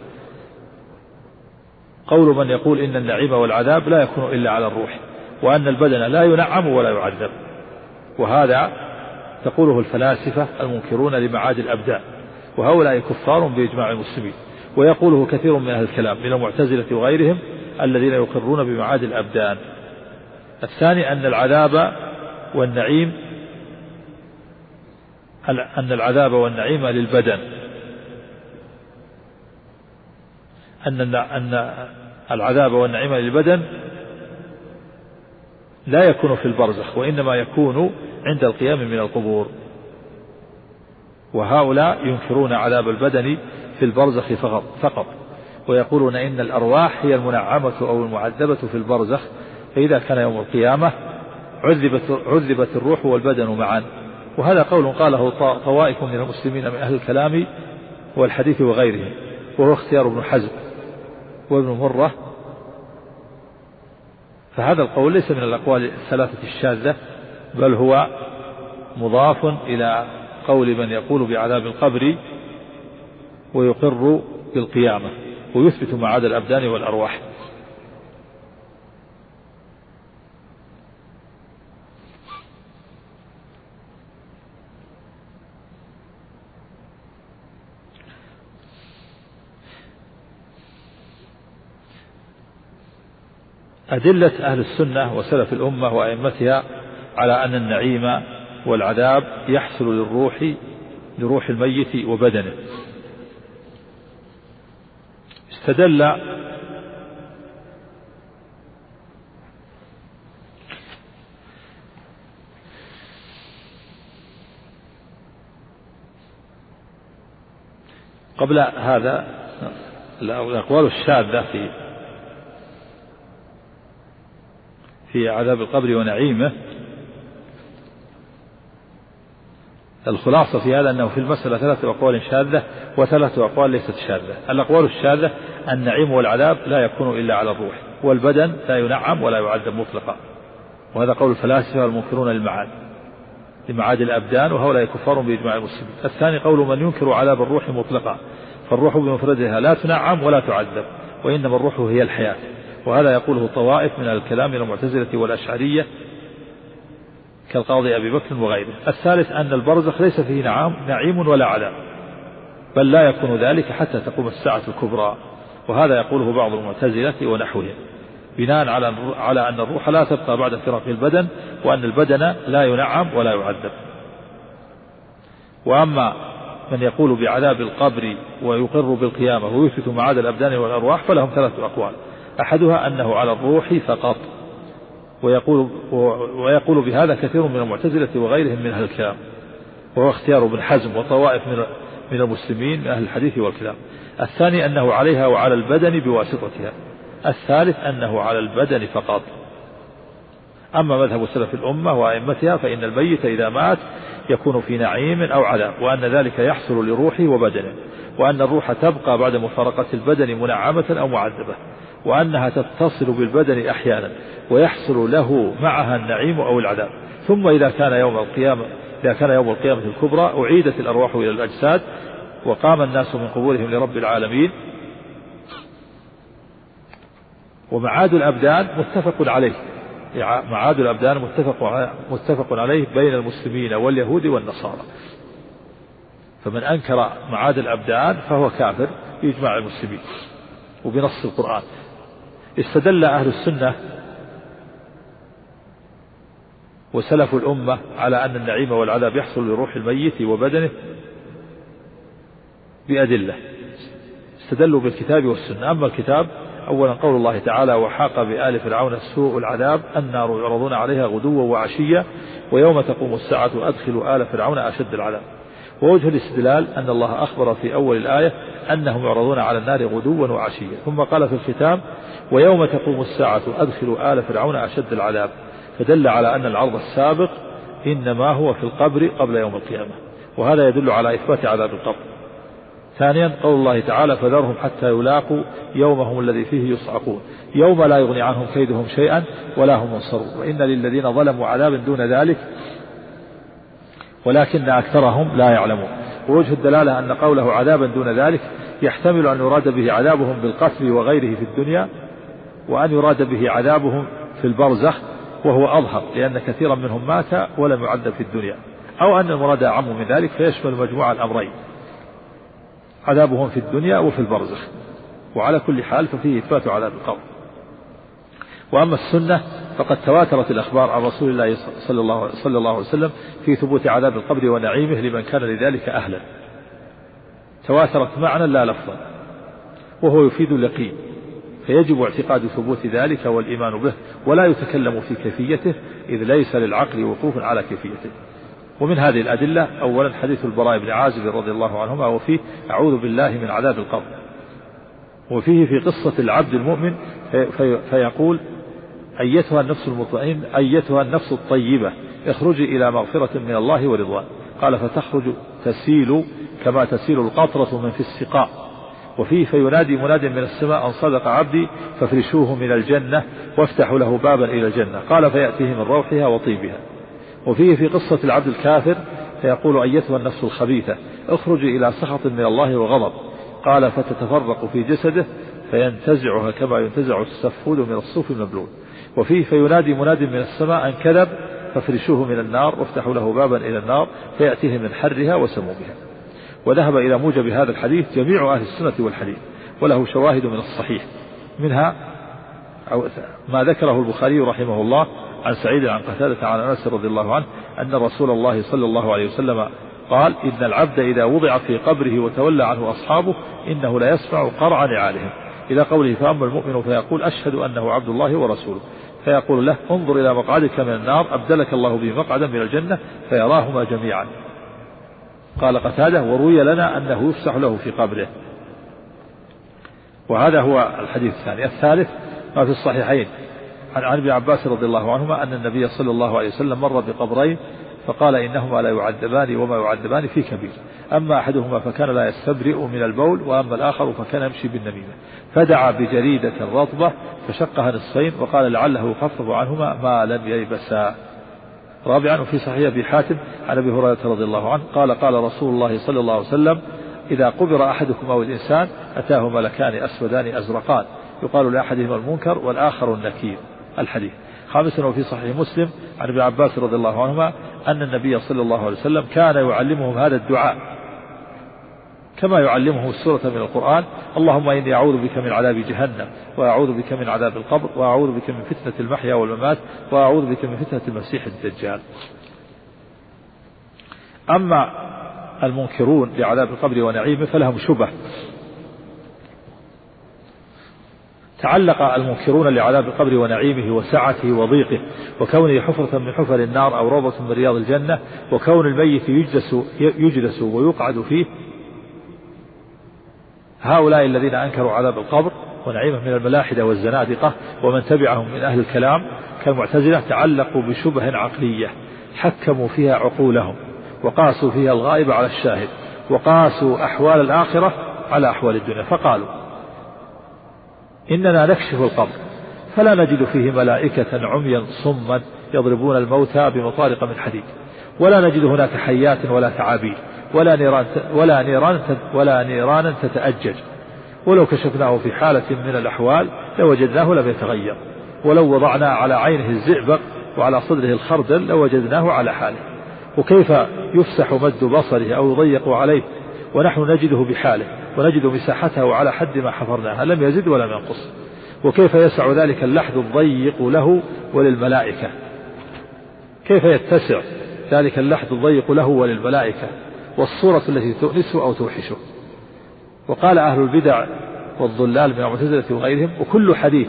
قول من يقول إن النعيم والعذاب لا يكون إلا على الروح وأن البدن لا ينعم ولا يعذب. وهذا تقوله الفلاسفة المنكرون لمعاد الأبدان وهؤلاء كفار بإجماع المسلمين ويقوله كثير من أهل الكلام من المعتزلة وغيرهم الذين يقرون بمعاد الأبدان. الثاني أن العذاب والنعيم أن العذاب والنعيم للبدن. أن أن العذاب والنعيم للبدن لا يكون في البرزخ وإنما يكون عند القيام من القبور. وهؤلاء ينكرون عذاب البدن في البرزخ فقط, فقط. ويقولون إن الأرواح هي المنعمة أو المعذبة في البرزخ. فإذا كان يوم القيامة عذبت, عذبت الروح والبدن معا. وهذا قول قاله طوائف من المسلمين من أهل الكلام والحديث وغيرهم. وهو اختيار ابن حزم وابن مرة. فهذا القول ليس من الأقوال الثلاثة الشاذة. بل هو مضاف إلى قول من يقول بعذاب القبر ويقر بالقيامة ويثبت معاد الأبدان والأرواح. أدلة أهل السنة وسلف الأمة وأئمتها على أن النعيم والعذاب يحصل للروح لروح الميت وبدنه. استدل قبل هذا الأقوال الشاذة في في عذاب القبر ونعيمه الخلاصة في هذا أنه في المسألة ثلاثة أقوال شاذة وثلاثة أقوال ليست شاذة. الأقوال الشاذة النعيم والعذاب لا يكون إلا على الروح والبدن لا ينعم ولا يعذب مطلقا. وهذا قول الفلاسفة المنكرون للمعاد لمعاد الأبدان وهؤلاء كفار بإجماع المسلمين. الثاني قول من ينكر عذاب الروح مطلقا فالروح بمفردها لا تنعم ولا تعذب وإنما الروح هي الحياة. وهذا يقوله طوائف من الكلام المعتزلة والأشعرية كالقاضي أبي بكر وغيره. الثالث أن البرزخ ليس فيه نعام نعيم ولا عذاب بل لا يكون ذلك حتى تقوم الساعة الكبرى وهذا يقوله بعض المعتزلة ونحوهم. بناء على على أن الروح لا تبقى بعد فراق البدن وأن البدن لا ينعم ولا يعذب. وأما من يقول بعذاب القبر ويقر بالقيامة ويثبت معاد الأبدان والأرواح فلهم ثلاثة أقوال. أحدها أنه على الروح فقط. ويقول ويقول بهذا كثير من المعتزلة وغيرهم من أهل الكلام وهو اختيار ابن حزم وطوائف من من المسلمين من أهل الحديث والكلام. الثاني أنه عليها وعلى البدن بواسطتها. الثالث أنه على البدن فقط. أما مذهب سلف الأمة وأئمتها فإن الميت إذا مات يكون في نعيم أو عذاب وأن ذلك يحصل لروحه وبدنه وأن الروح تبقى بعد مفارقة البدن منعمة أو معذبة. وأنها تتصل بالبدن أحيانا ويحصل له معها النعيم أو العذاب. ثم إذا كان يوم القيامة إذا كان يوم القيامة الكبرى أعيدت الأرواح إلى الأجساد وقام الناس من قبورهم لرب العالمين. ومعاد الأبدان متفق عليه. معاد الأبدان متفق متفق عليه بين المسلمين واليهود والنصارى. فمن أنكر معاد الأبدان فهو كافر بإجماع المسلمين. وبنص القرآن. استدل أهل السنة وسلف الأمة على أن النعيم والعذاب يحصل لروح الميت وبدنه بأدلة. استدلوا بالكتاب والسنة. أما الكتاب أولا قول الله تعالى وحاق بآل فرعون سوء العذاب النار يعرضون عليها غدوا وعشيا ويوم تقوم الساعة أدخلوا آل فرعون أشد العذاب. ووجه الاستدلال أن الله أخبر في أول الآية أنهم يعرضون على النار غدوا وعشيا. ثم قال في الختام ويوم تقوم الساعة أدخلوا آل فرعون أشد العذاب. فدل على أن العرض السابق إنما هو في القبر قبل يوم القيامة. وهذا يدل على إثبات عذاب القبر. ثانيا قول الله تعالى فذرهم حتى يلاقوا يومهم الذي فيه يصعقون. يوم لا يغني عنهم كيدهم شيئا ولا هم ينصرون. وإن للذين ظلموا عذابا دون ذلك ولكن أكثرهم لا يعلمون. ووجه الدلالة أن قوله عذابا دون ذلك يحتمل أن يراد به عذابهم بالقتل وغيره في الدنيا وأن يراد به عذابهم في البرزخ وهو أظهر لأن كثيرا منهم مات ولم يعذب في الدنيا. أو أن المراد أعم من ذلك فيشمل مجموع الأمرين. عذابهم في الدنيا وفي البرزخ. وعلى كل حال ففيه إثبات عذاب القبر وأما السنة فقد تواترت الأخبار عن رسول الله صلى الله, صلى الله عليه وسلم في ثبوت عذاب القبر ونعيمه لمن كان لذلك أهلا. تواترت معنى لا لفظا وهو يفيد اليقين فيجب اعتقاد ثبوت ذلك والإيمان به ولا يتكلم في كيفيته إذ ليس للعقل وقوف على كيفيته. ومن هذه الأدلة أولا حديث البراء بن عازب رضي الله عنهما وفيه أعوذ بالله من عذاب القبر. وفيه في قصة العبد المؤمن في فيقول أيتها النفس المطمئن أيتها النفس الطيبة اخرجي إلى مغفرة من الله ورضوان. قال فتخرج تسيل كما تسيل القطرة من في السقاء. وفيه فينادي مناد من السماء أن صدق عبدي فافرشوه من الجنة وافتحوا له بابا إلى الجنة. قال فيأتيه من روحها وطيبها. وفيه في قصة العبد الكافر فيقول أيتها النفس الخبيثة اخرجي إلى سخط من الله وغضب. قال فتتفرق في جسده فينتزعها كما ينتزع السفود من الصوف المبلول. وفيه فينادي مناد من السماء أن كذب فافرشوه من النار وافتحوا له بابا إلى النار فيأتيه من حرها وسمومها وذهب إلى موجب هذا الحديث جميع أهل السنة والحديث وله شواهد من الصحيح. منها ما ذكره البخاري رحمه الله عن سعيد عن قتادة عن أنس رضي الله عنه أن رسول الله صلى الله عليه وسلم قال إن العبد إذا وضع في قبره وتولى عنه أصحابه إنه لا يسمع قرع نعالهم. إلى قوله فأما المؤمن فيقول أشهد أنه عبد الله ورسوله. فيقول له انظر إلى مقعدك من النار أبدلك الله به مقعدا من الجنة فيراهما جميعا. قال قتادة وروي لنا أنه يفسح له في قبره. وهذا هو الحديث الثاني. الثالث ما في الصحيحين. عن ابن عباس رضي الله عنهما أن النبي صلى الله عليه وسلم مر بقبرين فقال إنهما لا يعذبان وما يعذبان في كبير. أما أحدهما فكان لا يستبرئ من البول وأما الآخر فكان يمشي بالنميمة. فدعا بجريدة رطبة فشقها نصفين وقال لعله يخفف عنهما ما لم ييبسا. رابعا وفي صحيح أبي حاتم عن أبي هريرة رضي الله عنه قال قال رسول الله صلى الله عليه وسلم إذا قبر أحدكم أو الإنسان أتاه ملكان أسودان أزرقان. يقال لأحدهما المنكر والآخر النكير. الحديث. خامسا وفي صحيح مسلم عن ابن عباس رضي الله عنهما أن النبي صلى الله عليه وسلم كان يعلمهم هذا الدعاء. كما يعلمه السورة من القرآن اللهم إني أعوذ بك من عذاب جهنم وأعوذ بك من عذاب القبر وأعوذ بك من فتنة المحيا والممات وأعوذ بك من فتنة المسيح الدجال. أما المنكرون لعذاب القبر ونعيمه فلهم شبه تعلق المنكرون لعذاب القبر ونعيمه وسعته وضيقه وكونه حفرة من حفر النار أو روضة من رياض الجنة وكون الميت يجلس, يجلس ويقعد فيه. هؤلاء الذين أنكروا عذاب القبر ونعيمه من الملاحدة والزنادقة ومن تبعهم من أهل الكلام كالمعتزلة تعلقوا بشبه عقلية حكموا فيها عقولهم وقاسوا فيها الغائب على الشاهد وقاسوا أحوال الآخرة على أحوال الدنيا. فقالوا إننا نكشف القبر فلا نجد فيه ملائكة عميا صما يضربون الموتى بمطارق من حديد ولا نجد هناك حيات ولا تعابير ولا نيران ولا نيران ولا نيران تتأجج. ولو كشفناه في حالة من الأحوال لوجدناه لم يتغير ولو وضعنا على عينه الزئبق وعلى صدره الخردل لوجدناه على حاله. وكيف يفسح مد بصره أو يضيق عليه ونحن نجده بحاله. ونجد مساحته على حد ما حفرناها لم يزد ولم ينقص وكيف يسع ذلك اللحد الضيق له وللملائكة؟ كيف يتسع ذلك اللحد الضيق له وللملائكة؟ والصورة التي تؤنسه أو توحشه وقال أهل البدع والضلال من المعتزلة وغيرهم وكل حديث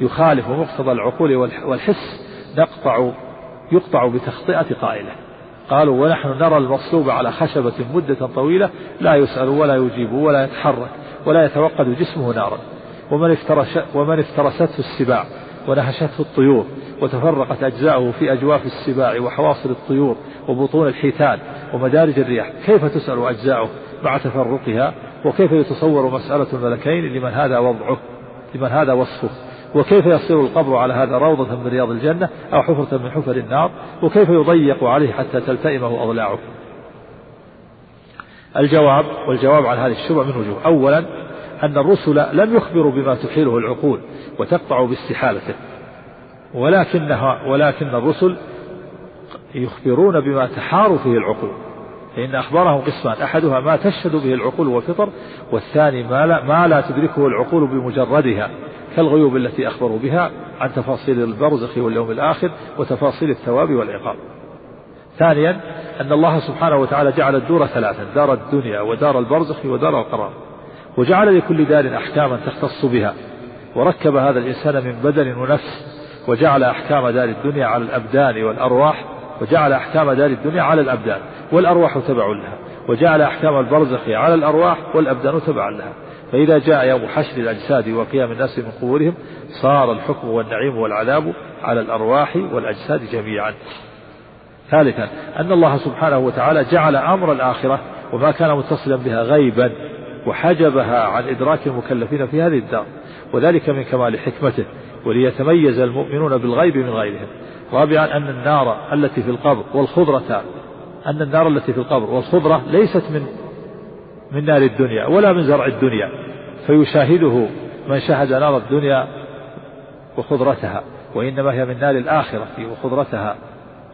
يخالف مقتضى العقول والحس نقطع يقطع بتخطئة قائلة. قالوا ونحن نرى المصلوب على خشبة مدة طويلة لا يسأل ولا يجيب ولا يتحرك ولا يتوقد جسمه نارا. ومن, افترش ومن افترسته السباع ونهشته الطيور وتفرقت أجزاؤه في أجواف السباع وحواصل الطيور وبطون الحيتان ومدارج الرياح كيف تسأل أجزاؤه مع تفرقها؟ وكيف يتصور مسألة الملكين لمن هذا وضعه؟ لمن هذا وصفه؟ وكيف يصير القبر على هذا روضة من رياض الجنة أو حفرة من حفر النار وكيف يضيق عليه حتى تلتئمه أضلاعه؟ الجواب والجواب عن هذه الشبهة من وجوه. أولا أن الرسل لم يخبروا بما تحيله العقول وتقطع باستحالته. ولكنها ولكن الرسل يخبرون بما تحار فيه العقول. فإن أخبارهم قسمان أحدها ما تشهد به العقول والفطر والثاني ما لا, ما لا تدركه العقول بمجردها كالغيوب التي أخبروا بها عن تفاصيل البرزخ واليوم الآخر وتفاصيل الثواب والعقاب. ثانيا أن الله سبحانه وتعالى جعل الدور ثلاثا دار الدنيا ودار البرزخ ودار القرار. وجعل لكل دار أحكاما تختص بها. وركب هذا الإنسان من بدن ونفس وجعل أحكام دار الدنيا على الأبدان والأرواح وجعل أحكام دار الدنيا على الأبدان والأرواح تبع لها وجعل أحكام البرزخ على الأرواح والأبدان تبعا لها. فإذا جاء يوم حشر الأجساد وقيام الناس من قبورهم صار الحكم والنعيم والعذاب على الأرواح والأجساد جميعا. ثالثا أن الله سبحانه وتعالى جعل أمر الآخرة وما كان متصلا بها غيبا وحجبها عن إدراك المكلفين في هذه الدار. وذلك من كمال حكمته وليتميز المؤمنون بالغيب من غيرهم. رابعا أن النار التي في القبر والخضرة أن النار التي في القبر والخضرة ليست من من نار الدنيا ولا من زرع الدنيا فيشاهده من شاهد نار الدنيا وخضرتها وإنما هي من نار الآخرة وخضرتها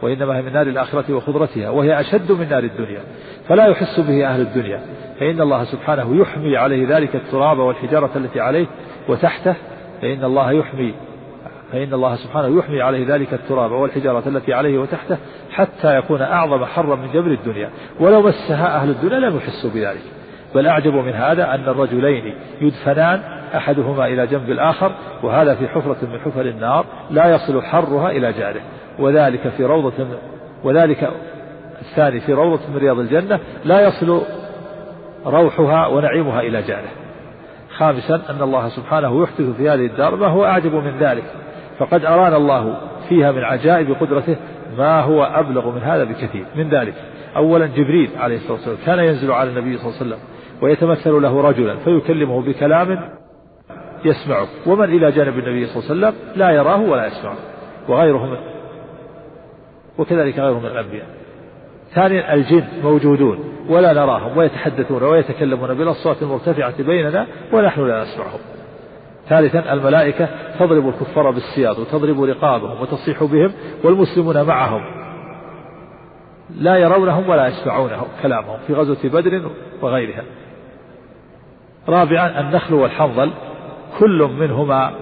وإنما هي من نار الآخرة وخضرتها وهي أشد من نار الدنيا فلا يحس به أهل الدنيا فإن الله سبحانه يحمي عليه ذلك التراب والحجارة التي عليه وتحته فإن الله يحمي فإن الله سبحانه يحمي عليه ذلك التراب والحجارة التي عليه وتحته حتى يكون أعظم حرا من جبل الدنيا. ولو مسها أهل الدنيا لم يحسوا بذلك. بل أعجب من هذا أن الرجلين يدفنان أحدهما إلى جنب الآخر وهذا في حفرة من حفر النار لا يصل حرها إلى جاره وذلك في روضة وذلك الثاني في روضة من رياض الجنة لا يصل روحها ونعيمها إلى جاره خامسا أن الله سبحانه يحدث في هذه الدار ما هو أعجب من ذلك. فقد أرانا الله فيها من عجائب قدرته ما هو أبلغ من هذا بكثير. من ذلك أولا جبريل عليه الصلاة والسلام كان ينزل على النبي صلى الله عليه وسلم ويتمثل له رجلا فيكلمه بكلام يسمعه. ومن إلى جانب النبي صلى الله عليه وسلم لا يراه ولا يسمعه وغيره من وكذلك غيره من الأنبياء. ثانيا الجن موجودون ولا نراهم ويتحدثون ويتكلمون بالأصوات المرتفعة بيننا ونحن لا نسمعهم. ثالثا الملائكة تضرب الكفار بالسياط وتضرب رقابهم وتصيح بهم والمسلمون معهم. لا يرونهم ولا يسمعونهم كلامهم في غزوة بدر وغيرها. رابعا النخل والحنظل كل منهما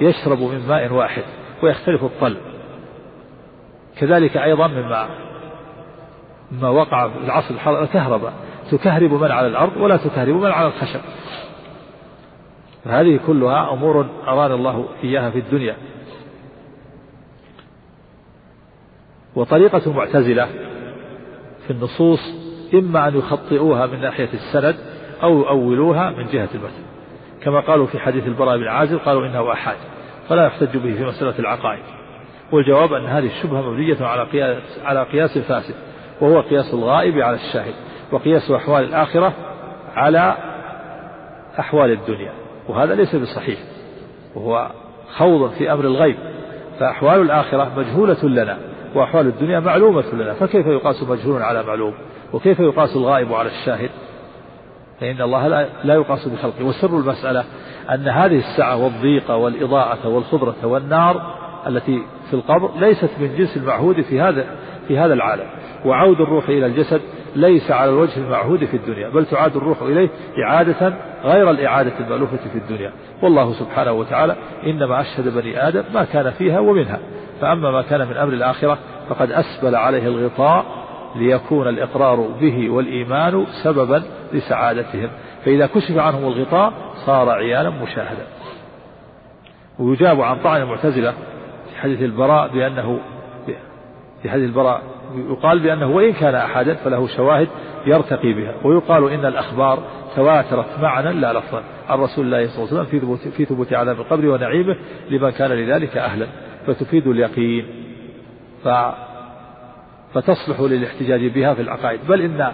يشرب من ماء واحد ويختلف الطل. كذلك أيضا مما مما وقع في العصر الحر كهرباء تكهرب من على الأرض ولا تكهرب من على الخشب. فهذه كلها أمور أرانا الله إياها في الدنيا. وطريقة المعتزلة في النصوص إما أن يخطئوها من ناحية السند أو يؤولوها من جهة المتن. كما قالوا في حديث البراء بن عازب قالوا إنه أحاد فلا يحتج به في مسألة العقائد. والجواب أن هذه الشبهة مبنية على قياس على قياس فاسد وهو قياس الغائب على الشاهد وقياس أحوال الآخرة على أحوال الدنيا. وهذا ليس بصحيح وهو خوض في أمر الغيب. فأحوال الآخرة مجهولة لنا وأحوال الدنيا معلومة لنا. فكيف يقاس مجهول على معلوم؟ وكيف يقاس الغائب على الشاهد؟ فإن الله لا يقاس بخلقه. وسر المسألة أن هذه السعة والضيقة والإضاءة والخضرة والنار التي في القبر ليست من جنس المعهود في هذا في هذا العالم. وعود الروح إلى الجسد ليس على الوجه المعهود في الدنيا بل تعاد الروح إليه إعادة غير الإعادة المألوفة في الدنيا. والله سبحانه وتعالى إنما أشهد بني آدم ما كان فيها ومنها. فأما ما كان من أمر الآخرة فقد أسبل عليه الغطاء ليكون الإقرار به والإيمان سببا لسعادتهم. فإذا كشف عنهم الغطاء صار عيانا مشاهدا. ويجاب عن طعن المعتزلة في حديث البراء بأنه في حديث البراء يقال بأنه وإن كان أحدا فله شواهد يرتقي بها. ويقال إن الأخبار تواترت معنى لا لفظا. عن رسول الله صلى الله عليه وسلم في ثبوت, في ثبوت عذاب القبر ونعيمه لمن كان لذلك أهلا. فتفيد اليقين. ف فتصلح للاحتجاج بها في العقائد. بل إن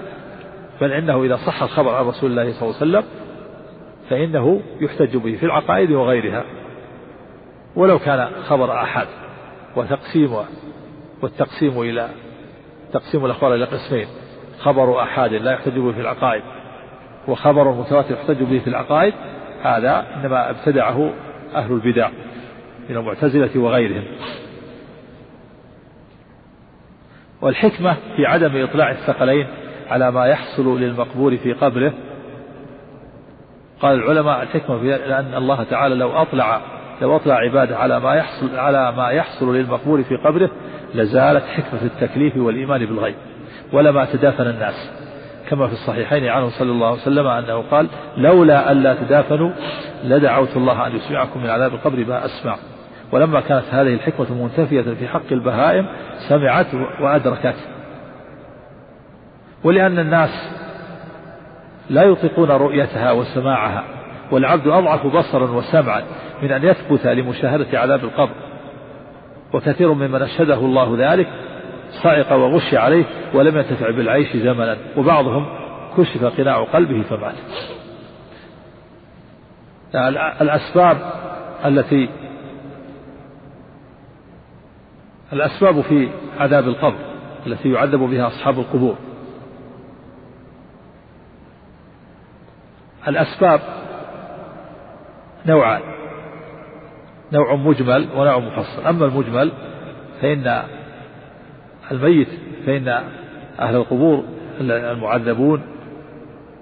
بل إنه إذا صح الخبر عن رسول الله صلى الله عليه وسلم فإنه يحتج به في العقائد وغيرها. ولو كان خبر أحد وتقسيم والتقسيم إلى تقسيم الأخبار إلى قسمين. خبر أحاد لا يحتج به في العقائد وخبر متواتر يحتج به في العقائد هذا إنما ابتدعه أهل البدع من المعتزلة وغيرهم. والحكمة في عدم إطلاع الثقلين على ما يحصل للمقبور في قبره. قال العلماء الحكمة في لأن الله تعالى لو أطلع لو أطلع عباده على ما يحصل على ما يحصل للمقبور في قبره لزالت حكمة التكليف والإيمان بالغيب ولما تدافن الناس. كما في الصحيحين عنه صلى الله عليه وسلم أنه قال لولا ألا تدافنوا لدعوت الله أن يسمعكم من عذاب القبر ما أسمع. ولما كانت هذه الحكمة منتفية في حق البهائم سمعت وأدركت. ولأن الناس لا يطيقون رؤيتها وسماعها والعبد أضعف بصرا وسمعا من أن يثبت لمشاهدة عذاب القبر. وكثير ممن أشهده الله ذلك صعق وغشي عليه ولم ينتفع بالعيش زمنا وبعضهم كشف قناع قلبه فمات. الأسباب التي الأسباب في عذاب القبر التي يعذب بها أصحاب القبور. الأسباب نوعان. نوع مجمل ونوع مفصل. أما المجمل فإن الميت فإن أهل القبور المعذبون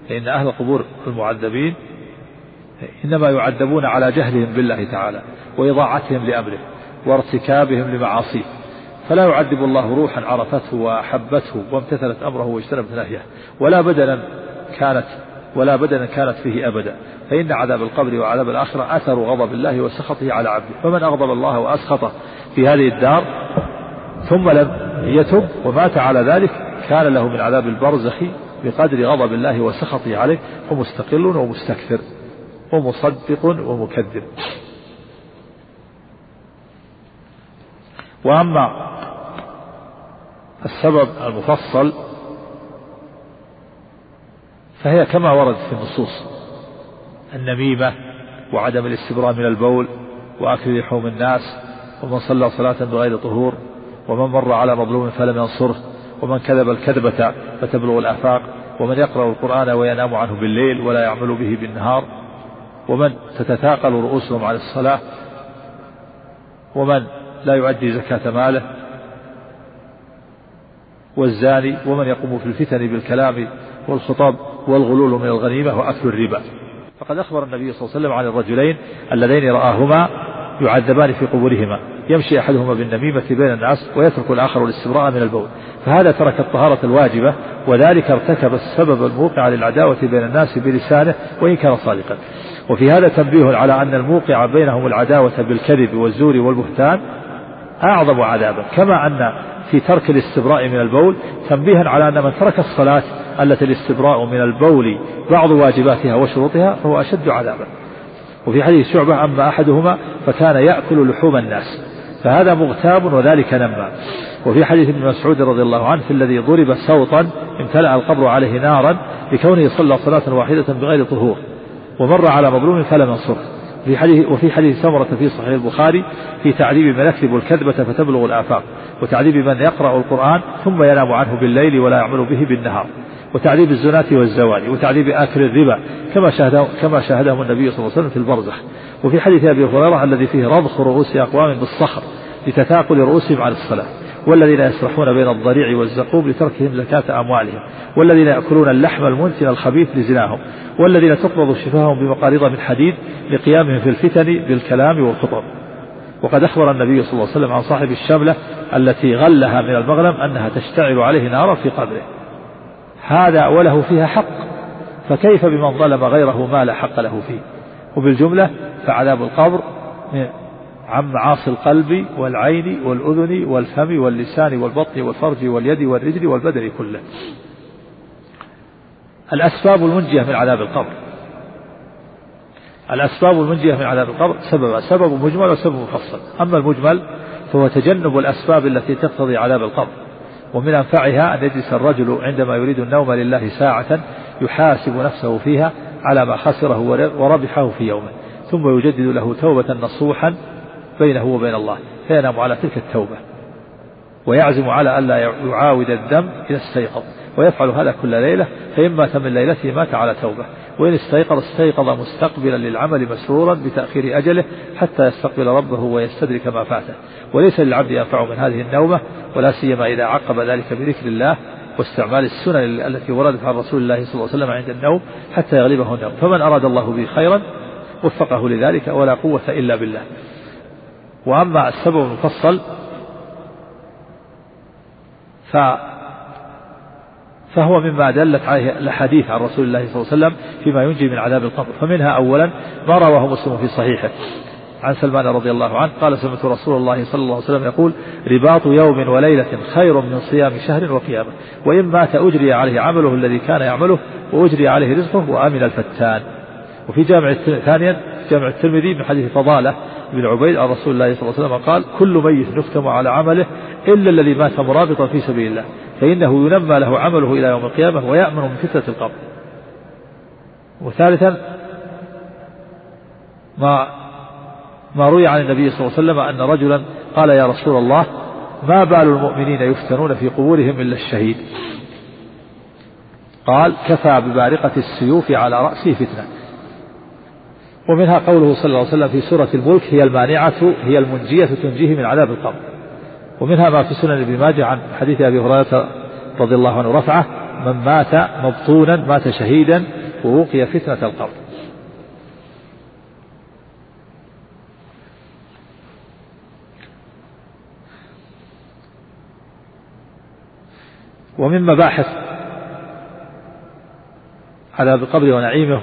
فإن أهل القبور المعذبين إنما يعذبون على جهلهم بالله تعالى وإضاعتهم لأمره وارتكابهم لمعاصيه. فلا يعذب الله روحا عرفته وأحبته وامتثلت أمره واجتنبت نهيه. ولا بدنا كانت ولا بدنا كانت فيه أبدا. فإن عذاب القبر وعذاب الآخرة أثر غضب الله وسخطه على عبده. فمن أغضب الله وأسخطه في هذه الدار ثم لم يتب ومات على ذلك كان له من عذاب البرزخ بقدر غضب الله وسخطه عليه. ومستقل ومستكثر ومصدق ومكذب. وأما السبب المفصل فهي كما ورد في النصوص. النميمة وعدم الاستبراء من البول وأكل لحوم الناس ومن صلى صلاة بغير طهور ومن مر على مظلوم فلم ينصره ومن كذب الكذبة فتبلغ الآفاق ومن يقرأ القرآن وينام عنه بالليل ولا يعمل به بالنهار ومن تتثاقل رؤوسهم على الصلاة ومن لا يؤدي زكاة ماله والزاني ومن يقوم في الفتن بالكلام والخطاب والغلول من الغنيمة وأكل الربا. فقد أخبر النبي صلى الله عليه وسلم عن الرجلين اللذين رآهما يعذبان في قبورهما. يمشي أحدهما بالنميمة بين الناس ويترك الآخر الاستبراء من البول. فهذا ترك الطهارة الواجبة وذلك ارتكب السبب الموقع للعداوة بين الناس بلسانه وإن كان صادقا. وفي هذا تنبيه على أن الموقع بينهم العداوة بالكذب والزور والبهتان أعظم عذابا. كما أن في ترك الاستبراء من البول تنبيها على أن من ترك الصلاة التي الاستبراء من البول بعض واجباتها وشروطها فهو أشد عذابا. وفي حديث شعبة أما أحدهما فكان يأكل لحوم الناس فهذا مغتاب وذلك نما. وفي حديث ابن مسعود رضي الله عنه في الذي ضرب سوطا امتلأ القبر عليه نارا لكونه صلى صلاة واحدة بغير طهور ومر على مظلوم فلم ينصره. في حديث وفي حديث سمرة في صحيح البخاري في تعذيب من يكذب الكذبة فتبلغ الآفاق وتعذيب من يقرأ القرآن ثم ينام عنه بالليل ولا يعمل به بالنهار وتعذيب الزناة والزوال وتعذيب آكل الربا كما شاهده كما شاهده النبي صلى الله عليه وسلم في البرزخ. وفي حديث أبي هريرة الذي فيه رضخ رؤوس أقوام بالصخر لتثاقل رؤوسهم عن الصلاة. والذين يسرحون بين الضريع والزقوم لتركهم زكاة أموالهم والذين يأكلون اللحم المنتن الخبيث لزناهم والذين تقبض شفاههم بمقاريض من حديد لقيامهم في الفتن بالكلام والخطب وقد أخبر النبي صلى الله عليه وسلم عن صاحب الشملة التي غلها من المغنم أنها تشتعل عليه نارا في قبره هذا وله فيها حق فكيف بمن ظلم غيره ما لا حق له فيه؟ وبالجملة فعذاب القبر عن معاصي القلب والعين والأذن والفم واللسان والبطن والفرج واليد والرجل والبدن كله. الأسباب المنجية من عذاب القبر. الأسباب المنجية من عذاب القبر سبب سبب مجمل وسبب مفصل. أما المجمل فهو تجنب الأسباب التي تقتضي عذاب القبر ومن أنفعها أن يجلس الرجل عندما يريد النوم لله ساعة يحاسب نفسه فيها على ما خسره وربحه في يومه ثم يجدد له توبة نصوحا بينه وبين الله فينام على تلك التوبة ويعزم على ألا يعاود الذنب إذا استيقظ ويفعل هذا كل ليلة فإن مات من ليلته مات على توبة وإن استيقظ استيقظ مستقبلا للعمل مسرورا بتأخير أجله حتى يستقبل ربه ويستدرك ما فاته. وليس للعبد ينفع من هذه النومة ولا سيما إذا عقب ذلك بذكر الله واستعمال السنن التي وردت عن رسول الله صلى الله عليه وسلم عند النوم حتى يغلبه النوم. فمن أراد الله به خيرا وفقه لذلك ولا قوة إلا بالله. وأما السبب المفصل ف فهو مما دلت عليه الأحاديث عن رسول الله صلى الله عليه وسلم فيما ينجي من عذاب القبر. فمنها أولا ما رواه مسلم في صحيحه. عن سلمان رضي الله عنه قال سمعت رسول الله صلى الله عليه وسلم يقول رباط يوم وليلة خير من صيام شهر وقيامة. وإن مات أجري عليه عمله الذي كان يعمله وأجري عليه رزقه وأمن الفتان. وفي جامع ثانيا جامع الترمذي من حديث فضالة بن عبيد عن رسول الله صلى الله عليه وسلم قال كل ميت نختم على عمله إلا الذي مات مرابطا في سبيل الله فإنه ينمى له عمله إلى يوم القيامة ويأمن من فتنة القبر. وثالثا ما ما روي عن النبي صلى الله عليه وسلم أن رجلا قال يا رسول الله ما بال المؤمنين يفتنون في قبورهم إلا الشهيد. قال كفى ببارقة السيوف على رأسه فتنة. ومنها قوله صلى الله عليه وسلم في سورة الملك هي المانعة هي المنجية تنجيه من عذاب القبر. ومنها ما في سنن ابن ماجه عن حديث أبي هريرة رضي الله عنه رفعه من مات مبطونا مات شهيدا ووقي فتنة القبر. ومن مباحث عذاب القبر ونعيمه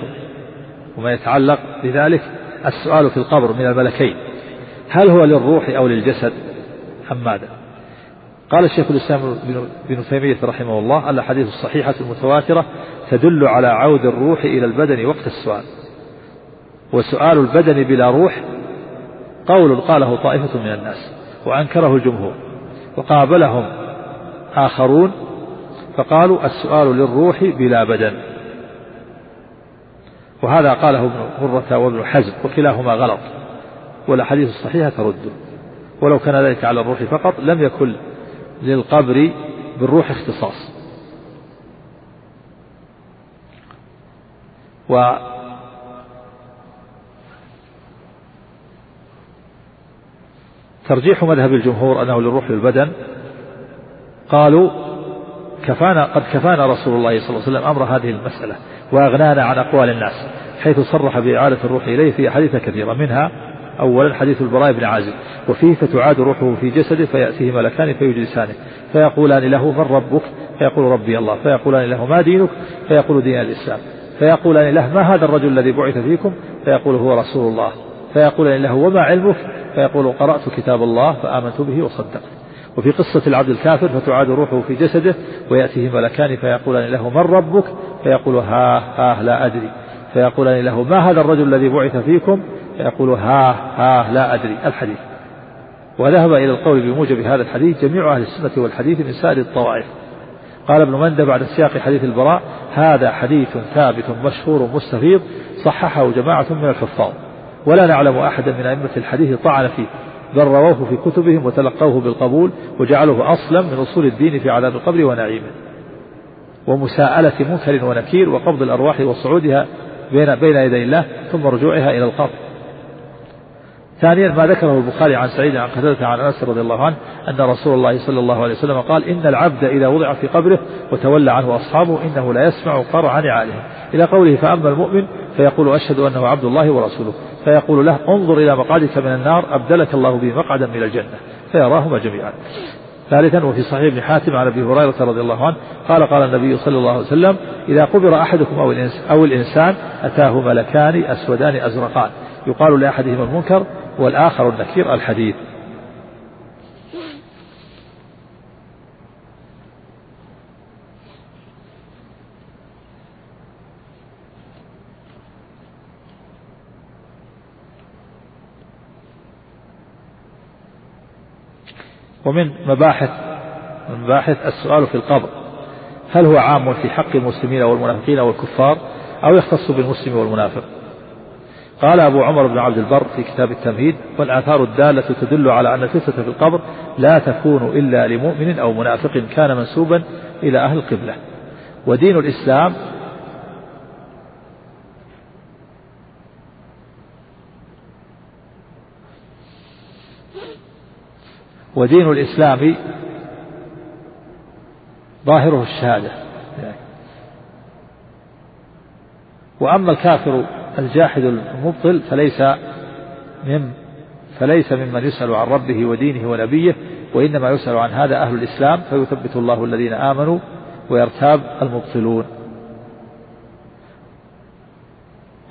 وما يتعلق بذلك السؤال في القبر من الملكين. هل هو للروح أو للجسد؟ أم ماذا؟ قال الشيخ الإسلام بن تيمية رحمه الله الأحاديث الصحيحة المتواترة تدل على عود الروح إلى البدن وقت السؤال. وسؤال البدن بلا روح قول قاله طائفة من الناس وأنكره الجمهور وقابلهم آخرون فقالوا السؤال للروح بلا بدن. وهذا قاله ابن مرة وابن حزم وكلاهما غلط والأحاديث الصحيحة ترده ولو كان ذلك على الروح فقط لم يكن للقبر بالروح اختصاص. و ترجيح مذهب الجمهور أنه للروح والبدن قالوا كفانا قد كفانا رسول الله صلى الله عليه وسلم أمر هذه المسألة وأغنانا عن أقوال الناس. حيث صرح بإعادة الروح إليه في أحاديث كثيرة منها أولا حديث البراء بن عازب وفيه فتعاد روحه في جسده فيأتيه ملكان فيجلسانه فيقولان له من ربك؟ فيقول ربي الله فيقولان له ما دينك؟ فيقول دين الإسلام فيقولان له ما هذا الرجل الذي بعث فيكم؟ فيقول هو رسول الله فيقولان له وما علمك؟ فيقول قرأت كتاب الله فآمنت به وصدقت وفي قصة العبد الكافر فتعاد روحه في جسده ويأتيه ملكان فيقولان له من ربك؟ فيقول ها ها لا أدري فيقولان له ما هذا الرجل الذي بعث فيكم؟ فيقول ها ها لا أدري الحديث. وذهب إلى القول بموجب هذا الحديث جميع أهل السنة والحديث من سائر الطوائف. قال ابن مندى بعد سياق حديث البراء هذا حديث ثابت مشهور مستفيض صححه جماعة من الحفاظ. ولا نعلم أحدا من أئمة الحديث طعن فيه بل رووه في كتبهم وتلقوه بالقبول وجعلوه أصلا من أصول الدين في عذاب القبر ونعيمه. ومساءلة منكر ونكير وقبض الأرواح وصعودها بين بين يدي الله ثم رجوعها إلى القبر. ثانيا ما ذكره البخاري عن سعيد عن قتادة عن أنس رضي الله عنه أن رسول الله صلى الله عليه وسلم قال إن العبد إذا وضع في قبره وتولى عنه أصحابه إنه لا يسمع قرع نعالهم إلى قوله فأما المؤمن فيقول أشهد أنه عبد الله ورسوله. فيقول له انظر إلى مقعدك من النار أبدلك الله به مقعدا من الجنة. فيراهما جميعا. ثالثا وفي صحيح ابن حاتم عن أبي هريرة رضي الله عنه قال قال النبي صلى الله عليه وسلم إذا قبر أحدكم أو أو الإنسان أتاه ملكان أسودان أزرقان يقال لأحدهما المنكر والآخر النكير الحديث. ومن مباحث من مباحث السؤال في القبر. هل هو عام في حق المسلمين والمنافقين والكفار أو يختص بالمسلم والمنافق؟ قال أبو عمر بن عبد البر في كتاب التمهيد والآثار الدالة تدل على أن الفتنة في القبر لا تكون إلا لمؤمن أو منافق كان منسوبا إلى أهل القبلة. ودين الإسلام ودين الإسلام ظاهره الشهادة. وأما الكافر الجاحد المبطل فليس من فليس ممن يسأل عن ربه ودينه ونبيه وإنما يسأل عن هذا أهل الإسلام فيثبت الله الذين آمنوا ويرتاب المبطلون.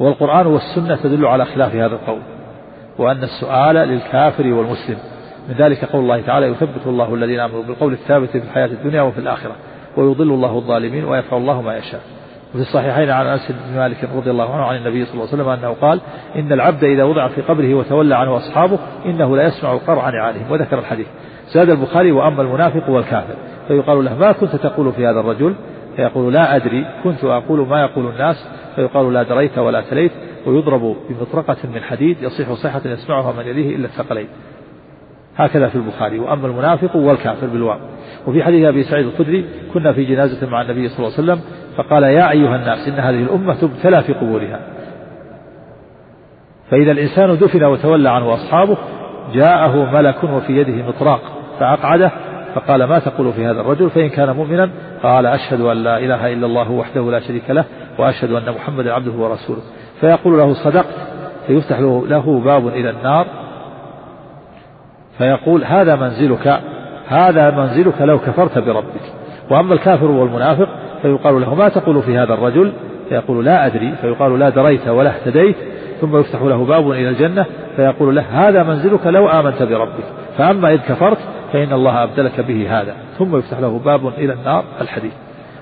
والقرآن والسنة تدل على خلاف هذا القول وأن السؤال للكافر والمسلم. من ذلك قول الله تعالى يثبت الله الذين آمنوا بالقول الثابت في الحياة الدنيا وفي الآخرة ويضل الله الظالمين ويفعل الله ما يشاء. وفي الصحيحين عن أنس بن مالك رضي الله عنه عن النبي صلى الله عليه وسلم أنه قال إن العبد إذا وضع في قبره وتولى عنه أصحابه إنه لا يسمع قرع نعالهم وذكر الحديث. زاد البخاري وأما المنافق والكافر. فيقال له ما كنت تقول في هذا الرجل؟ فيقول لا أدري. كنت أقول ما يقول الناس. فيقال لا دريت ولا تليت. ويضرب بمطرقة من حديد يصيح صيحة يسمعها من يليه إلا الثقلين. هكذا في البخاري. وأما المنافق والكافر بالواو. وفي حديث أبي سعيد الخدري كنا في جنازة مع النبي صلى الله عليه وسلم فقال يا أيها الناس إن هذه الأمة تبتلى في قبورها. فإذا الإنسان دفن وتولى عنه أصحابه جاءه ملك وفي يده مطراق فأقعده فقال ما تقول في هذا الرجل؟ فإن كان مؤمنا قال أشهد أن لا إله إلا الله وحده لا شريك له وأشهد أن محمدا عبده ورسوله. فيقول له صدقت فيفتح له باب إلى النار فيقول هذا منزلك هذا منزلك لو كفرت بربك. وأما الكافر والمنافق فيقال له ما تقول في هذا الرجل؟ فيقول لا أدري. فيقال لا دريت ولا اهتديت. ثم يفتح له باب إلى الجنة فيقول له هذا منزلك لو آمنت بربك. فأما إذ كفرت فإن الله أبدلك به هذا. ثم يفتح له باب إلى النار الحديث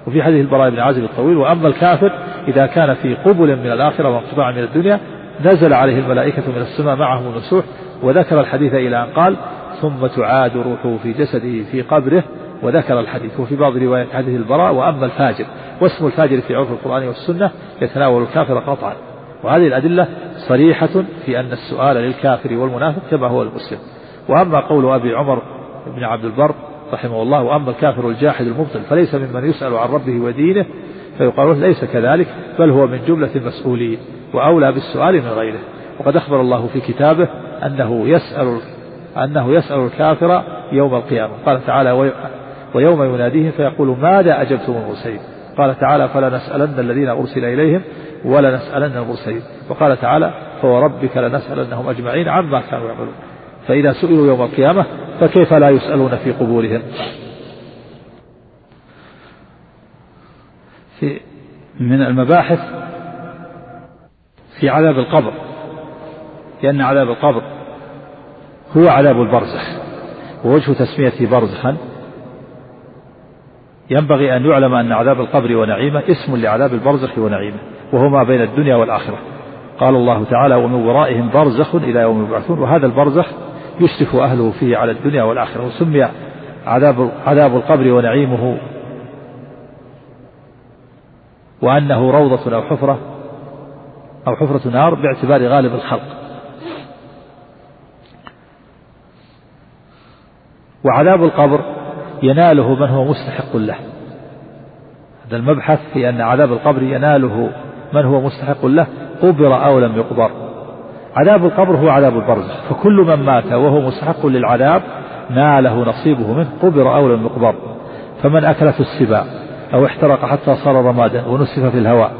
وفي حديث البراء بن عازب الطويل وأما الكافر إذا كان في قبل من الآخرة وانقطاع من الدنيا نزل عليه الملائكة من السماء معهم النسوح وذكر الحديث إلى أن قال ثم تعاد روحه في جسده في قبره وذكر الحديث. وفي بعض روايات حديث البراء وأما الفاجر واسم الفاجر في عرف القرآن والسنة يتناول الكافر قطعا. وهذه الأدلة صريحة في أن السؤال للكافر والمنافق كما هو المسلم. وأما قول أبي عمر بن عبد البر رحمه الله وأما الكافر الجاحد المبطل فليس ممن يسأل عن ربه ودينه فيقال ليس كذلك بل هو من جملة المسؤولين وأولى بالسؤال من غيره. وقد أخبر الله في كتابه أنه يسأل أنه يسأل الكافر يوم القيامة. قال تعالى ويوم يناديهم فيقول ماذا أجبتم المرسلين؟ قال تعالى فلنسألن الذين أرسل إليهم ولنسألن المرسلين. وقال تعالى فوربك لنسألنهم أجمعين عما كانوا يعملون. فإذا سئلوا يوم القيامة فكيف لا يسألون في قبورهم؟ في من المباحث في عذاب القبر. لأن عذاب القبر هو عذاب البرزخ ووجه تسميته برزخا ينبغي أن يعلم أن عذاب القبر ونعيمة اسم لعذاب البرزخ ونعيمة وهو ما بين الدنيا والآخرة. قال الله تعالى ومن ورائهم برزخ إلى يوم يبعثون. وهذا البرزخ يشرف أهله فيه على الدنيا والآخرة وسمي عذاب عذاب القبر ونعيمه. وأنه روضة أو حفرة أو حفرة نار باعتبار غالب الخلق. وعذاب القبر يناله من هو مستحق له. هذا المبحث في أن عذاب القبر يناله من هو مستحق له قبر أو لم يقبر. عذاب القبر هو عذاب البرزخ فكل من مات وهو مستحق للعذاب ناله نصيبه منه قبر أو لم يقبر. فمن أكلته السباع أو احترق حتى صار رمادا ونسف في الهواء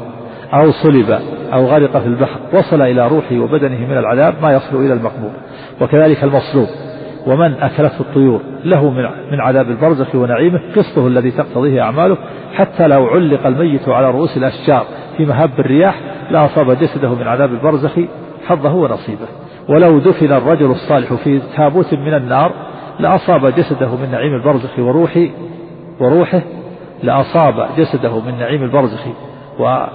أو صلب أو غرق في البحر وصل إلى روحه وبدنه من العذاب ما يصل إلى المقبور. وكذلك المصلوب. ومن أكلته الطيور له من عذاب البرزخ ونعيمه قسطه الذي تقتضيه أعماله حتى لو علق الميت على رؤوس الأشجار في مهب الرياح لأصاب جسده من عذاب البرزخ حظه ونصيبه. ولو دفن الرجل الصالح في تابوت من النار لأصاب جسده من نعيم البرزخ وروحه وروحه لأصاب جسده من نعيم البرزخ و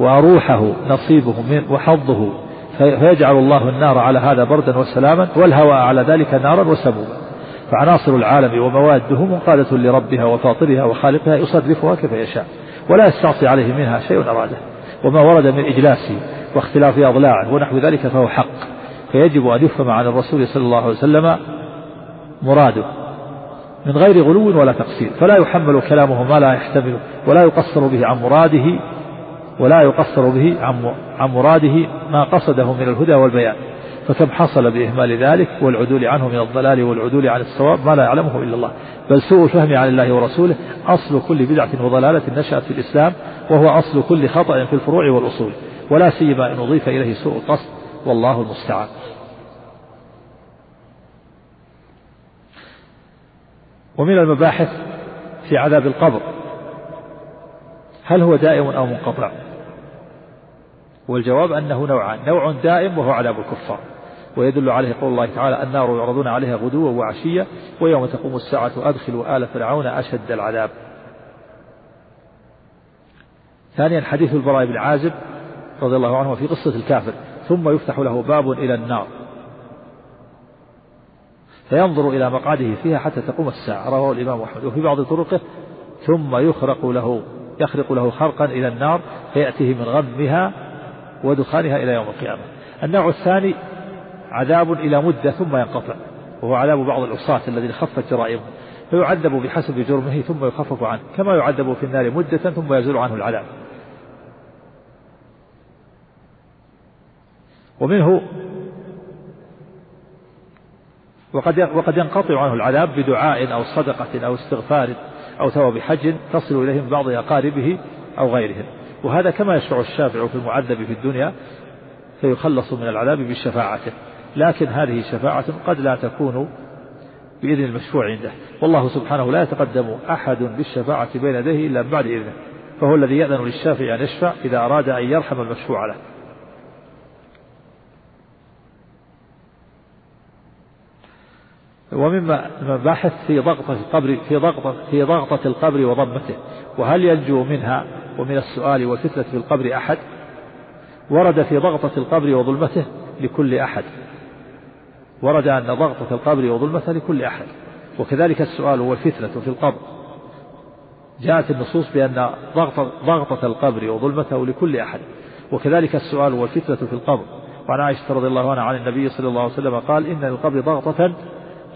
وروحه نصيبه من وحظه فيجعل الله النار على هذا بردا وسلاما والهواء على ذلك نارا وسموما فعناصر العالم ومواده منقادة لربها وفاطرها وخالقها يصرفها كيف يشاء ولا يستعصي عليه منها شيء أراده. وما ورد من إجلاسه واختلاف أضلاعه ونحو ذلك فهو حق. فيجب أن يفهم عن الرسول صلى الله عليه وسلم مراده. من غير غلو ولا تقصير. فلا يحمل كلامه ما لا يحتمله ولا يقصر به عن مراده ولا يقصر به عن مراده ما قصده من الهدى والبيان. فكم حصل بإهمال ذلك والعدول عنه من الضلال والعدول عن الصواب ما لا يعلمه إلا الله. بل سوء الفهم عن الله ورسوله أصل كل بدعة وضلالة نشأت في الإسلام وهو أصل كل خطأ في الفروع والأصول. ولا سيما إن أضيف إليه سوء القصد والله المستعان. ومن المباحث في عذاب القبر هل هو دائم أو منقطع؟ والجواب أنه نوعان نوع دائم وهو عذاب الكفار. ويدل عليه قول الله تعالى النار يعرضون عليها غدوا وعشيا ويوم تقوم الساعة أدخلوا آل فرعون أشد العذاب. ثانيا حديث البراء بن عازب رضي الله عنه في قصة الكافر ثم يفتح له باب إلى النار. فينظر إلى مقعده فيها حتى تقوم الساعة. رواه الإمام أحمد وفي بعض طرقه ثم يخرق له يخرق له خرقا إلى النار فيأتيه من غمها ودخانها إلى يوم القيامة. النوع الثاني عذاب إلى مدة ثم ينقطع وهو عذاب بعض العصاة الذين خفت جرائمهم. فيعذب بحسب جرمه ثم يخفف عنه كما يعذب في النار مدة ثم يزول عنه العذاب. ومنه وقد وقد ينقطع عنه العذاب بدعاء أو صدقة أو استغفار أو ثواب حج تصل إليه من بعض أقاربه أو غيرهم. وهذا كما يشفع الشافع في المعذب في الدنيا فيخلص من العذاب بشفاعته. لكن هذه شفاعة قد لا تكون بإذن المشفوع عنده. والله سبحانه لا يتقدم أحد بالشفاعة بين يديه إلا بعد إذنه. فهو الذي يأذن للشافع أن يشفع إذا أراد أن يرحم المشفوع له. ومما المباحث في ضغطة القبر في ضغطة في ضغطة القبر وضمته. وهل ينجو منها ومن السؤال والفتنة في القبر أحد؟ ورد في ضغطة القبر وظلمته لكل أحد. ورد أن ضغطة القبر وظلمته لكل أحد. وكذلك السؤال والفتنة في القبر. جاءت النصوص بأن ضغطة, ضغطة القبر وظلمته لكل أحد. وكذلك السؤال والفتنة في القبر. وعن عائشة رضي الله عنها عن النبي صلى الله عليه وسلم قال إن للقبر ضغطة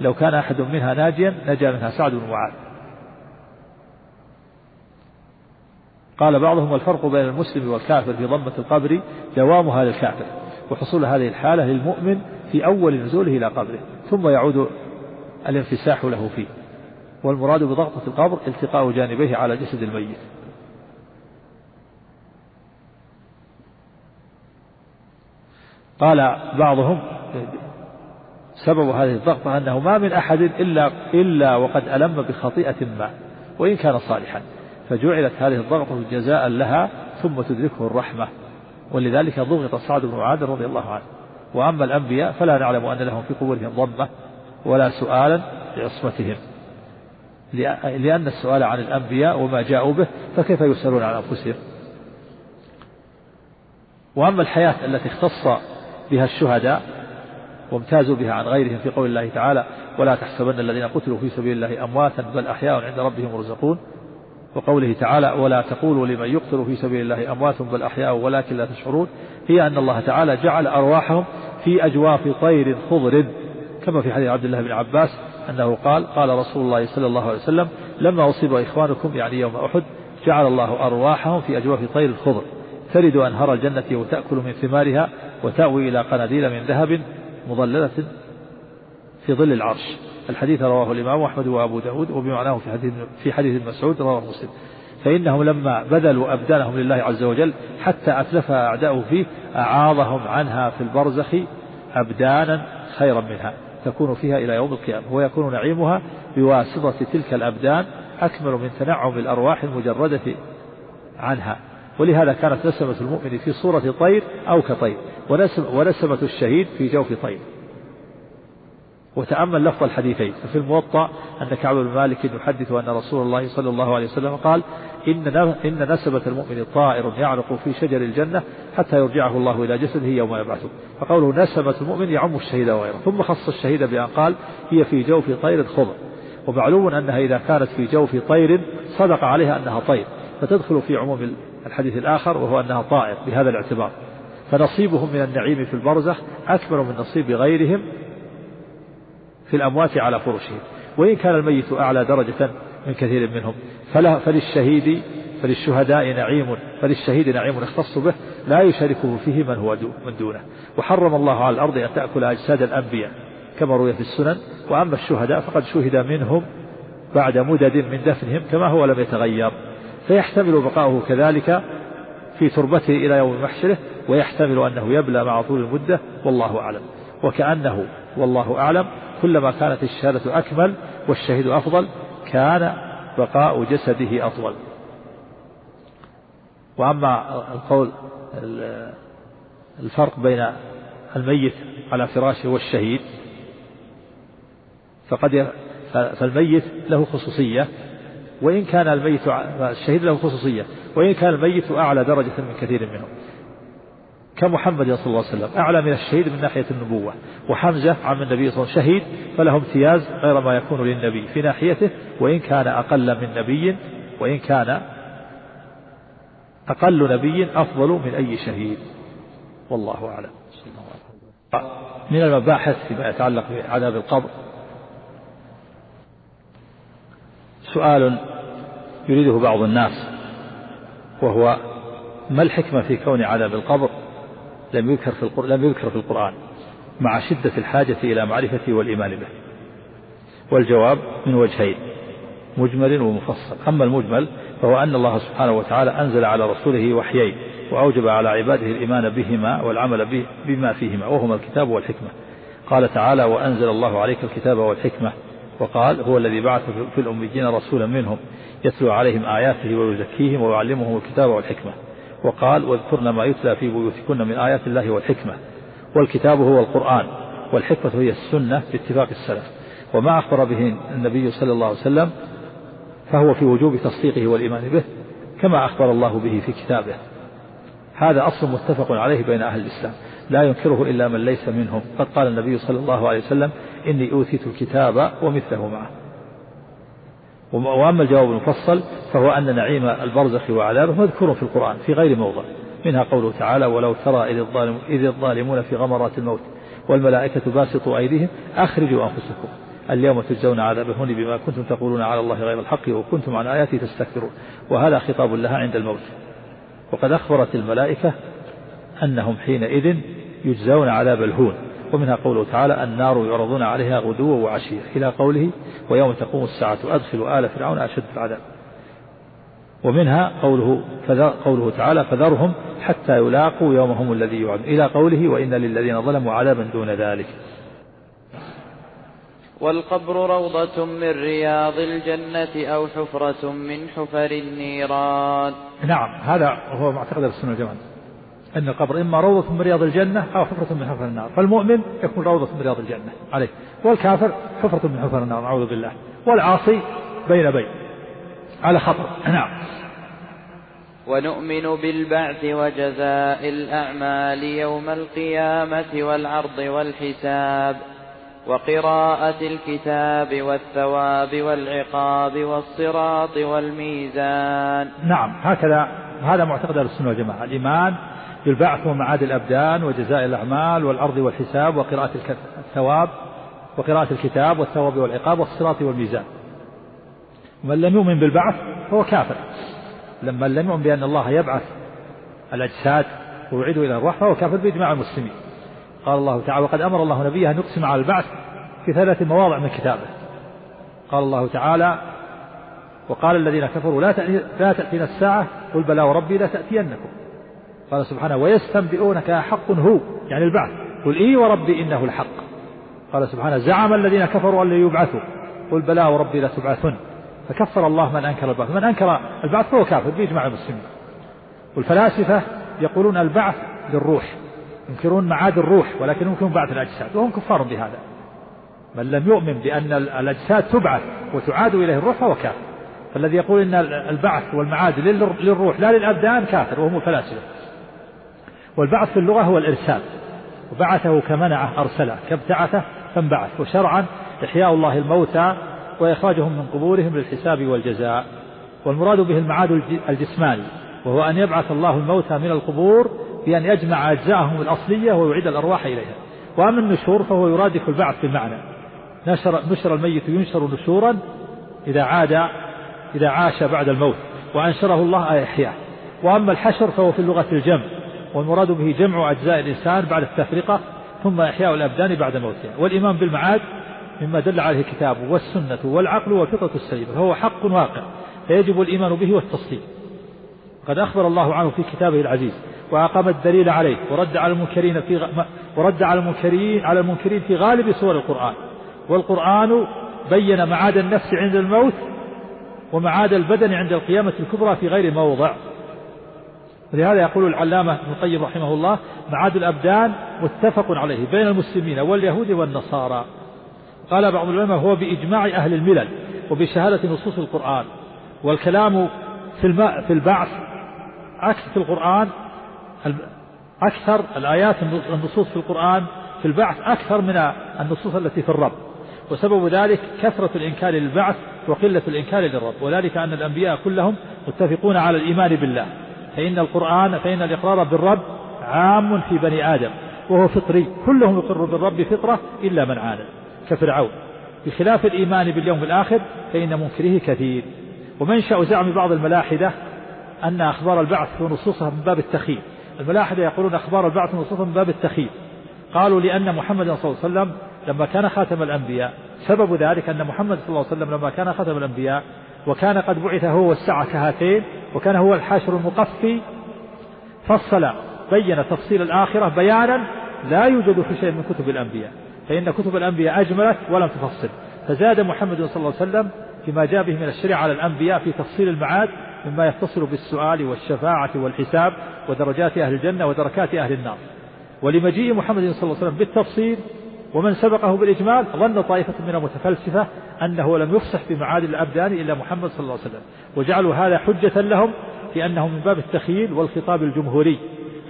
لو كان أحد منها ناجيا نجا منها سعد بن قال بعضهم الفرق بين المسلم والكافر في ضمة القبر دوام هذا الكافر وحصول هذه الحالة للمؤمن في أول نزوله إلى قبره ثم يعود الانفساح له فيه والمراد بضغطة القبر التقاء جانبيه على جسد الميت. قال بعضهم سبب هذه الضغطة أنه ما من أحد إلا إلا وقد ألم بخطيئة ما وإن كان صالحا. فجعلت هذه الضغطة جزاء لها ثم تدركه الرحمة. ولذلك ضغط سعد بن معاذ رضي الله عنه. وأما الأنبياء فلا نعلم أن لهم في قبورهم ضمة ولا سؤالا لعصمتهم. لأن السؤال عن الأنبياء وما جاءوا به فكيف يسألون عن أنفسهم؟ وأما الحياة التي اختص بها الشهداء وامتازوا بها عن غيرهم في قول الله تعالى ولا تحسبن الذين قتلوا في سبيل الله أمواتا بل أحياء عند ربهم يرزقون وقوله تعالى ولا تقولوا لمن يقتل في سبيل الله أموات بل أحياء ولكن لا تشعرون هي أن الله تعالى جعل أرواحهم في أجواف طير خضر كما في حديث عبد الله بن عباس أنه قال قال رسول الله صلى الله عليه وسلم لما أصيب إخوانكم يعني يوم أحد جعل الله أرواحهم في أجواف طير خضر ترد أنهار الجنة وتأكل من ثمارها وتأوي إلى قناديل من ذهب مظللة في ظل العرش. الحديث رواه الإمام أحمد وأبو داود وبمعناه في حديث في حديث مسعود رواه مسلم. فإنهم لما بذلوا أبدانهم لله عز وجل حتى أتلفها أعداؤه فيه أعاضهم عنها في البرزخ أبدانا خيرا منها. تكون فيها إلى يوم القيامة ويكون نعيمها بواسطة تلك الأبدان أكمل من تنعم الأرواح المجردة عنها. ولهذا كانت نسمة المؤمن في صورة طير أو كطير ونسمة الشهيد في جوف طير. وتأمل لفظ الحديثين. ففي الموطأ أن كعب بن مالك يحدث أن رسول الله صلى الله عليه وسلم قال إن إن نسبة المؤمن طائر يعرق في شجر الجنة حتى يرجعه الله إلى جسده يوم يبعثه. فقوله نسبة المؤمن يعم الشهيد وغيره. ثم خص الشهيد بأن قال هي في جوف طير خضر. ومعلوم أنها إذا كانت في جوف طير صدق عليها أنها طير. فتدخل في عموم الحديث الآخر وهو أنها طائر بهذا الاعتبار. فنصيبهم من النعيم في البرزخ أكبر من نصيب غيرهم في الأموات على فرشهم وإن كان الميت أعلى درجة من كثير منهم. فللشهيد فللشهداء نعيم فللشهيد نعيم يختص به لا يشاركه فيه من هو من دونه. وحرم الله على الأرض أن تأكل أجساد الأنبياء. كما روي في السنن وأما الشهداء فقد شهد منهم بعد مدد من دفنهم كما هو لم يتغير. فيحتمل بقاؤه كذلك في تربته إلى يوم محشره ويحتمل أنه يبلى مع طول المدة والله أعلم. وكأنه والله أعلم كلما كانت الشهادة أكمل والشهيد أفضل كان بقاء جسده أطول. وأما القول الفرق بين الميت على فراشه والشهيد فقد فالميت له خصوصية وإن كان الميت الشهيد له خصوصية وإن كان الميت أعلى درجة من كثير منهم. كمحمد صلى الله عليه وسلم. أعلى من الشهيد من ناحية النبوة. وحمزة عم النبي صلى الله عليه وسلم شهيد فله امتياز غير ما يكون للنبي في ناحيته وإن كان أقل من نبي وإن كان أقل نبي أفضل من أي شهيد. والله أعلم. من المباحث فيما يتعلق بعذاب القبر. سؤال يريده بعض الناس وهو ما الحكمة في كون عذاب القبر؟ لم يذكر في القرآن لم يذكر في القرآن مع شدة الحاجة إلى معرفته والإيمان به. والجواب من وجهين مجمل ومفصل. أما المجمل فهو أن الله سبحانه وتعالى أنزل على رسوله وحيين وأوجب على عباده الإيمان بهما والعمل بما فيهما وهما الكتاب والحكمة. قال تعالى وأنزل الله عليك الكتاب والحكمة. وقال هو الذي بعث في الأميين رسولا منهم يتلو عليهم آياته ويزكيهم ويعلمهم الكتاب والحكمة. وقال واذكرن ما يتلى في بيوتكن من آيات الله والحكمة والكتاب هو القرآن والحكمة هي السنة باتفاق السلف وما أخبر به النبي صلى الله عليه وسلم فهو في وجوب تصديقه والإيمان به كما أخبر الله به في كتابه. هذا أصل متفق عليه بين أهل الإسلام. لا ينكره إلا من ليس منهم. قد قال النبي صلى الله عليه وسلم إني أوتيت الكتاب ومثله معه. وأما الجواب المفصل فهو أن نعيم البرزخ وعذابه مذكور في القرآن في غير موضع. منها قوله تعالى ولو ترى إذ, الظالم إذ الظالمون في غمرات الموت والملائكة باسطوا أيديهم أخرجوا أنفسكم اليوم تجزون عذاب الهون بما كنتم تقولون على الله غير الحق وكنتم عن آياته تستكبرون. وهذا خطاب لها عند الموت. وقد أخبرت الملائكة أنهم حينئذ يجزون عذاب الهون. ومنها قوله تعالى النار يعرضون عليها غدوا وعشيا إلى قوله ويوم تقوم الساعة أدخلوا آل فرعون أشد العذاب. ومنها قوله قوله تعالى فذرهم حتى يلاقوا يومهم الذي يوعد إلى قوله وإن للذين ظلموا عذابا دون ذلك. والقبر روضة من رياض الجنة أو حفرة من حفر النيران. نعم هذا هو معتقد السنة والجماعة. أن القبر إما روضة من رياض الجنة أو حفرة من حفر النار فالمؤمن يكون روضة من رياض الجنة عليه والكافر حفرة من حفر النار نعوذ بالله والعاصي بين بين على خطر. نعم. ونؤمن بالبعث وجزاء الأعمال يوم القيامة والعرض والحساب وقراءة الكتاب والثواب والعقاب والصراط والميزان. نعم هكذا هذا معتقد أهل السنة والجماعة الإيمان بالبعث ومعاد الأبدان وجزاء الأعمال والعرض والحساب وقراءة الثواب وقراءة الكتاب والثواب والعقاب والصراط والميزان. ومن لم يؤمن بالبعث فهو كافر. لما لم يؤمن بأن الله يبعث الأجساد ويعيد إلى الروح فهو كافر بإجماع المسلمين. قال الله تعالى وقد أمر الله نبيه أن يقسم على البعث في ثلاث مواضع من كتابه. قال الله تعالى وقال الذين كفروا لا تأتينا الساعة قل بلى وربي لا تأتينكم. قال سبحانه ويستنبئونك حق هو يعني البعث. قل إي وربي إنه الحق. قال سبحانه زعم الذين كفروا أن يبعثوا. قل بلى وربي لتبعثن فكفر الله من أنكر البعث. من أنكر البعث فهو كافر بإجماع المسلمين. والفلاسفة يقولون البعث للروح ينكرون معاد الروح ولكن ينكرون بعث الأجساد وهم كفار بهذا. من لم يؤمن بأن الأجساد تبعث وتعاد إليه الروح فهو كافر. فالذي يقول إن البعث والمعاد للروح لا للأبدان كافر وهم الفلاسفة. والبعث في اللغة هو الإرسال. وبعثه كمنعه أرسله. كابتعثه فانبعث وشرعا إحياء الله الموتى وإخراجهم من قبورهم للحساب والجزاء. والمراد به المعاد الجسماني وهو أن يبعث الله الموتى من القبور بأن يجمع أجزاءهم الأصلية ويعيد الأرواح إليها. وأما النشور فهو يرادف البعث بالمعنى. نشر, نشر الميت ينشر نشورا إذا عاد إذا عاش بعد الموت. وأنشره الله أي إحياء. وأما الحشر فهو في اللغة الجمع. والمراد به جمع أجزاء الإنسان بعد التفرقة ثم إحياء الأبدان بعد موتها. والإيمان بالمعاد مما دل عليه الكتاب والسنة والعقل والفطرة السليمة فهو حق واقع فيجب الإيمان به والتصديق قد أخبر الله عنه في كتابه العزيز وأقام الدليل عليه ورد على المنكرين في غ... ورد على المنكرين على المنكرين في غالب سور القرآن. والقرآن بين معاد النفس عند الموت ومعاد البدن عند القيامة الكبرى في غير موضع. ولهذا يقول العلامة ابن القيم رحمه الله معاد الأبدان متفق عليه بين المسلمين واليهود والنصارى. قال بعض العلماء هو بإجماع أهل الملل وبشهادة نصوص القرآن. والكلام في في البعث عكس في القرآن أكثر الآيات النصوص في القرآن في البعث أكثر من النصوص التي في الرب. وسبب ذلك كثرة الإنكار للبعث وقلة الإنكار للرب. وذلك أن الأنبياء كلهم متفقون على الإيمان بالله. فإن القرآن فإن الإقرار بالرب عام في بني آدم وهو فطري. كلهم يقر بالرب فطرة إلا من عانى كفرعون. بخلاف الإيمان باليوم الآخر فإن منكره كثير. ومنشأ زعم بعض الملاحدة أن أخبار البعث ونصوصها من باب التخيل الملاحدة يقولون أخبار البعث ونصوصها من باب التخيل قالوا لأن محمدا صلى الله عليه وسلم لما كان خاتم الأنبياء سبب ذلك أن محمد صلى الله عليه وسلم لما كان خاتم الأنبياء وكان قد بعث هو والساعة كهاتين وكان هو الحاشر المقفي. فصل بين تفصيل الآخرة بيانا لا يوجد في شيء من كتب الأنبياء فإن كتب الأنبياء أجملت ولم تفصل. فزاد محمد صلى الله عليه وسلم فيما جاء به من الشريعة على الأنبياء في تفصيل المعاد مما يتصل بالسؤال والشفاعة والحساب ودرجات أهل الجنة ودركات أهل النار. ولمجيء محمد صلى الله عليه وسلم بالتفصيل ومن سبقه بالإجمال ظن طائفة من المتفلسفة أنه لم يفصح بمعاد الأبدان إلا محمد صلى الله عليه وسلم وجعلوا هذا حجة لهم في أنه من باب التخييل والخطاب الجمهوري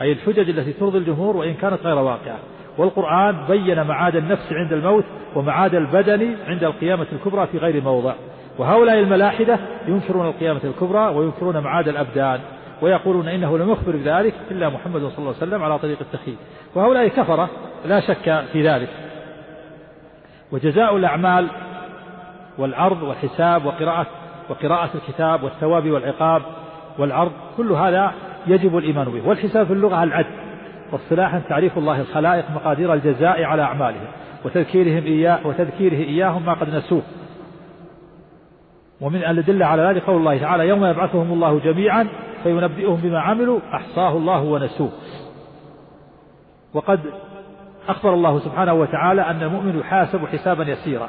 أي الحجج التي ترضي الجمهور وإن كانت غير واقعة. والقرآن بين معاد النفس عند الموت ومعاد البدن عند القيامة الكبرى في غير موضع. وهؤلاء الملاحدة ينكرون القيامة الكبرى وينكرون معاد الأبدان ويقولون إنه لم يخبر بذلك إلا محمد صلى الله عليه وسلم على طريق التخيل وهؤلاء كفرة لا شك في ذلك. وجزاء الأعمال والعرض والحساب وقراءة وقراءة الكتاب والثواب والعقاب والعرض كل هذا يجب الإيمان به. والحساب في اللغة العد واصطلاحا تعريف الله الخلائق مقادير الجزاء على أعمالهم وتذكيرهم إياه وتذكيره إياهم ما قد نسوه. ومن الأدلة على ذلك قول الله تعالى يوم يبعثهم الله جميعا فينبئهم بما عملوا أحصاه الله ونسوه. وقد أخبر الله سبحانه وتعالى أن المؤمن يحاسب حسابا يسيرا.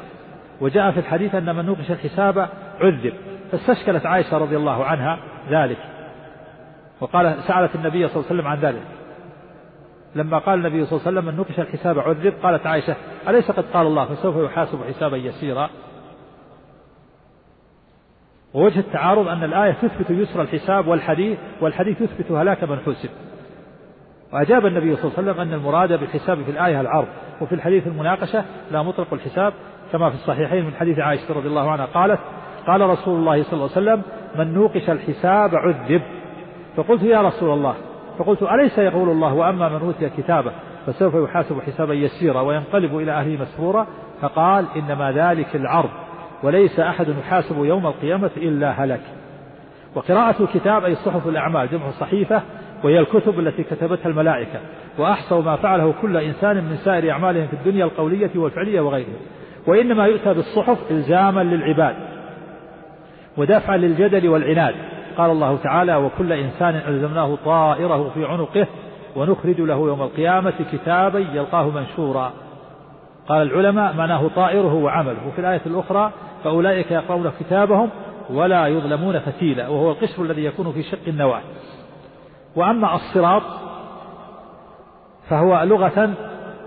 وجاء في الحديث أن من نوقش الحساب عذب. فاستشكلت عائشة رضي الله عنها ذلك. وقال سألت النبي صلى الله عليه وسلم عن ذلك. لما قال النبي صلى الله عليه وسلم من نقش الحساب عذب قالت عائشة أليس قد قال الله فسوف يحاسب حسابا يسيرا؟ ووجه التعارض أن الآية تثبت يسر الحساب والحديث والحديث يثبت هلاك من حسب. وأجاب النبي صلى الله عليه وسلم أن المراد بالحساب في الآية العرض وفي الحديث المناقشة لا مطلق الحساب كما في الصحيحين من حديث عائشة رضي الله عنها قالت قال رسول الله صلى الله عليه وسلم من نوقش الحساب عذب. فقلت يا رسول الله. فقلت أليس يقول الله وأما من أوتي كتابه فسوف يحاسب حسابا يسيرا وينقلب إلى أهله مسرورا؟ فقال إنما ذلك العرض وليس أحد يحاسب يوم القيامة إلا هلك. وقراءة الكتاب أي صحف الأعمال جمع صحيفة وهي الكتب التي كتبتها الملائكة وأحصوا ما فعله كل إنسان من سائر أعمالهم في الدنيا القولية والفعلية وغيرها. وإنما يؤتى بالصحف إلزاما للعباد ودفعا للجدل والعناد. قال الله تعالى وكل إنسان ألزمناه طائره في عنقه ونخرج له يوم القيامة كتابا يلقاه منشورا. قال العلماء معناه طائره وعمله. وفي الآية الأخرى فأولئك يقرؤون كتابهم ولا يظلمون فتيلا. وهو القشر الذي يكون في شق النواة. وأما الصراط فهو لغة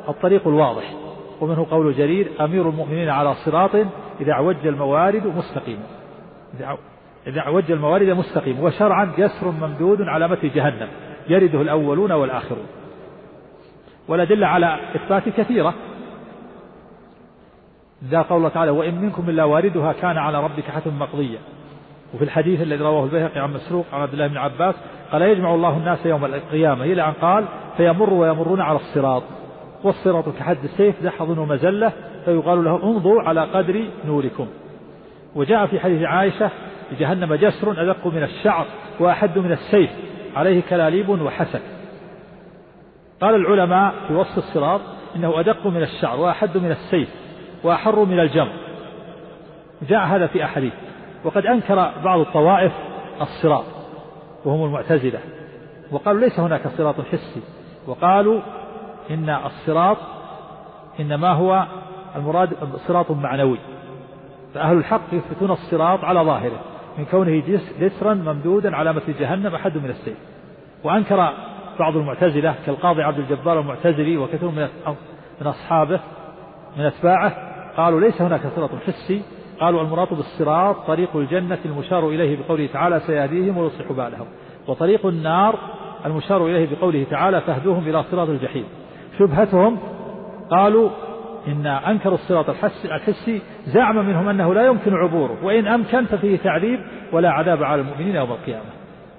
الطريق الواضح ومنه قول جرير أمير المؤمنين على صراط إذا أعوج الموارد مستقيم. إذا أعوج الموارد مستقيم وشرعا جسر ممدود على متن جهنم يرده الأولون والآخرون. والأدلة على إثبات كثيرة. ذا قول تعالى وإن منكم إلا واردها كان على ربك حتم مقضيا وفي الحديث الذي رواه البيهقي عن مسروق عن عبد الله بن عباس قال يجمع الله الناس يوم القيامة. إلى أن قال فيمر ويمرون على الصراط والصراط كحد السيف دحض ومزلة فيقال له انظروا على قدر نوركم. وجاء في حديث عائشة لجهنم جسر أدق من الشعر وأحد من السيف عليه كلاليب وحسك قال العلماء في وصف الصراط إنه أدق من الشعر وأحد من السيف وأحر من الجمر. جاء هذا في أحاديث. وقد أنكر بعض الطوائف الصراط وهم المعتزلة وقالوا ليس هناك صراط حسي وقالوا إن الصراط إنما هو المراد صراط معنوي فأهل الحق يثبتون الصراط على ظاهره من كونه جسرا ممدودا على مثل جهنم أحد من السيف. وأنكر بعض المعتزلة كالقاضي عبد الجبار المعتزلي وكثير من من أصحابه من أتباعه قالوا ليس هناك صراط حسي قالوا المراد بالصراط طريق الجنة المشار إليه بقوله تعالى سيهديهم ويصلح بالهم. وطريق النار المشار إليه بقوله تعالى فاهدوهم إلى صراط الجحيم. شبهتهم قالوا إن أنكروا الصراط الحسي زعم منهم أنه لا يمكن عبوره وإن أمكن ففيه تعذيب ولا عذاب على المؤمنين يوم القيامة.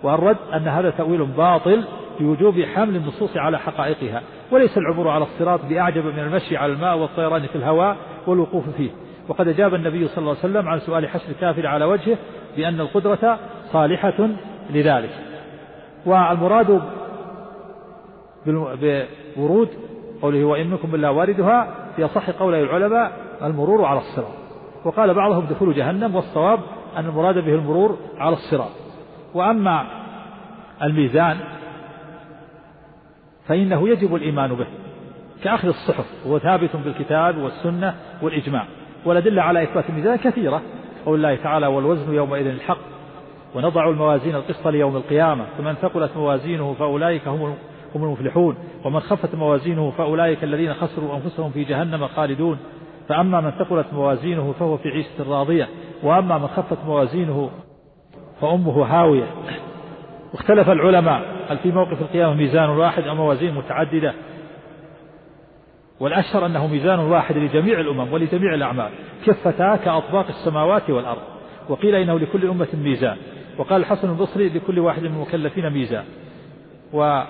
والرد أن هذا تأويل باطل بوجوب حمل النصوص على حقائقها وليس العبور على الصراط بأعجب من المشي على الماء والطيران في الهواء والوقوف فيه. وقد أجاب النبي صلى الله عليه وسلم عن سؤال حشر الكافر على وجهه بأن القدرة صالحة لذلك. والمراد بورود قوله وإن منكم إلا واردها في أصح قول العلماء المرور على الصراط. وقال بعضهم دخول جهنم والصواب أن المراد به المرور على الصراط. وأما الميزان فإنه يجب الإيمان به كأخذ الصحف وهو ثابت بالكتاب والسنة والإجماع. والأدلة على إثبات الميزان كثيرة. قول الله تعالى والوزن يومئذ الحق ونضع الموازين القسط ليوم القيامة. فمن ثقلت موازينه فأولئك هم هم المفلحون. ومن خفت موازينه فأولئك الذين خسروا أنفسهم في جهنم خالدون. فأما من ثقلت موازينه فهو في عيشة راضية. وأما من خفت موازينه فأمه هاوية. واختلف العلماء هل في موقف القيامة ميزان واحد أو موازين متعددة؟ والأشهر أنه ميزان واحد لجميع الأمم ولجميع الأعمال كفتا كأطباق السماوات والأرض. وقيل إنه لكل أمة ميزان. وقال الحسن البصري لكل واحد من المكلفين ميزان. و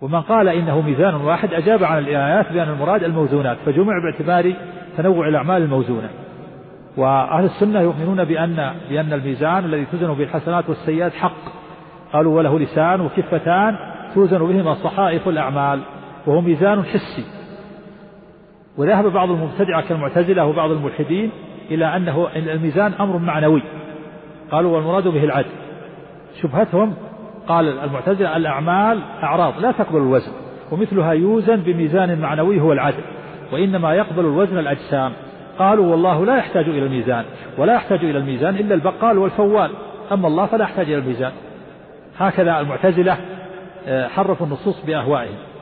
ومن قال إنه ميزان واحد أجاب عن الآيات بأن المراد الموزونات. فجمع باعتبار تنوع الأعمال الموزونة. وأهل السنة يؤمنون بأن بأن الميزان الذي توزن به الحسنات والسيئات حق. قالوا وله لسان وكفتان توزن بهما صحائف الأعمال. وهو ميزان حسي. وذهب بعض المبتدعة كالمعتزلة وبعض الملحدين إلى أنه الميزان أمر معنوي. قالوا والمراد به العدل. شبهتهم قال المعتزلة الأعمال أعراض لا تقبل الوزن. ومثلها يوزن بميزان معنوي هو العدل. وإنما يقبل الوزن الأجسام. قالوا والله لا يحتاج إلى الميزان ولا يحتاج إلى الميزان إلا البقال والفوال. أما الله فلا يحتاج إلى الميزان. هكذا المعتزلة آه، حرفوا النصوص بأهوائهم.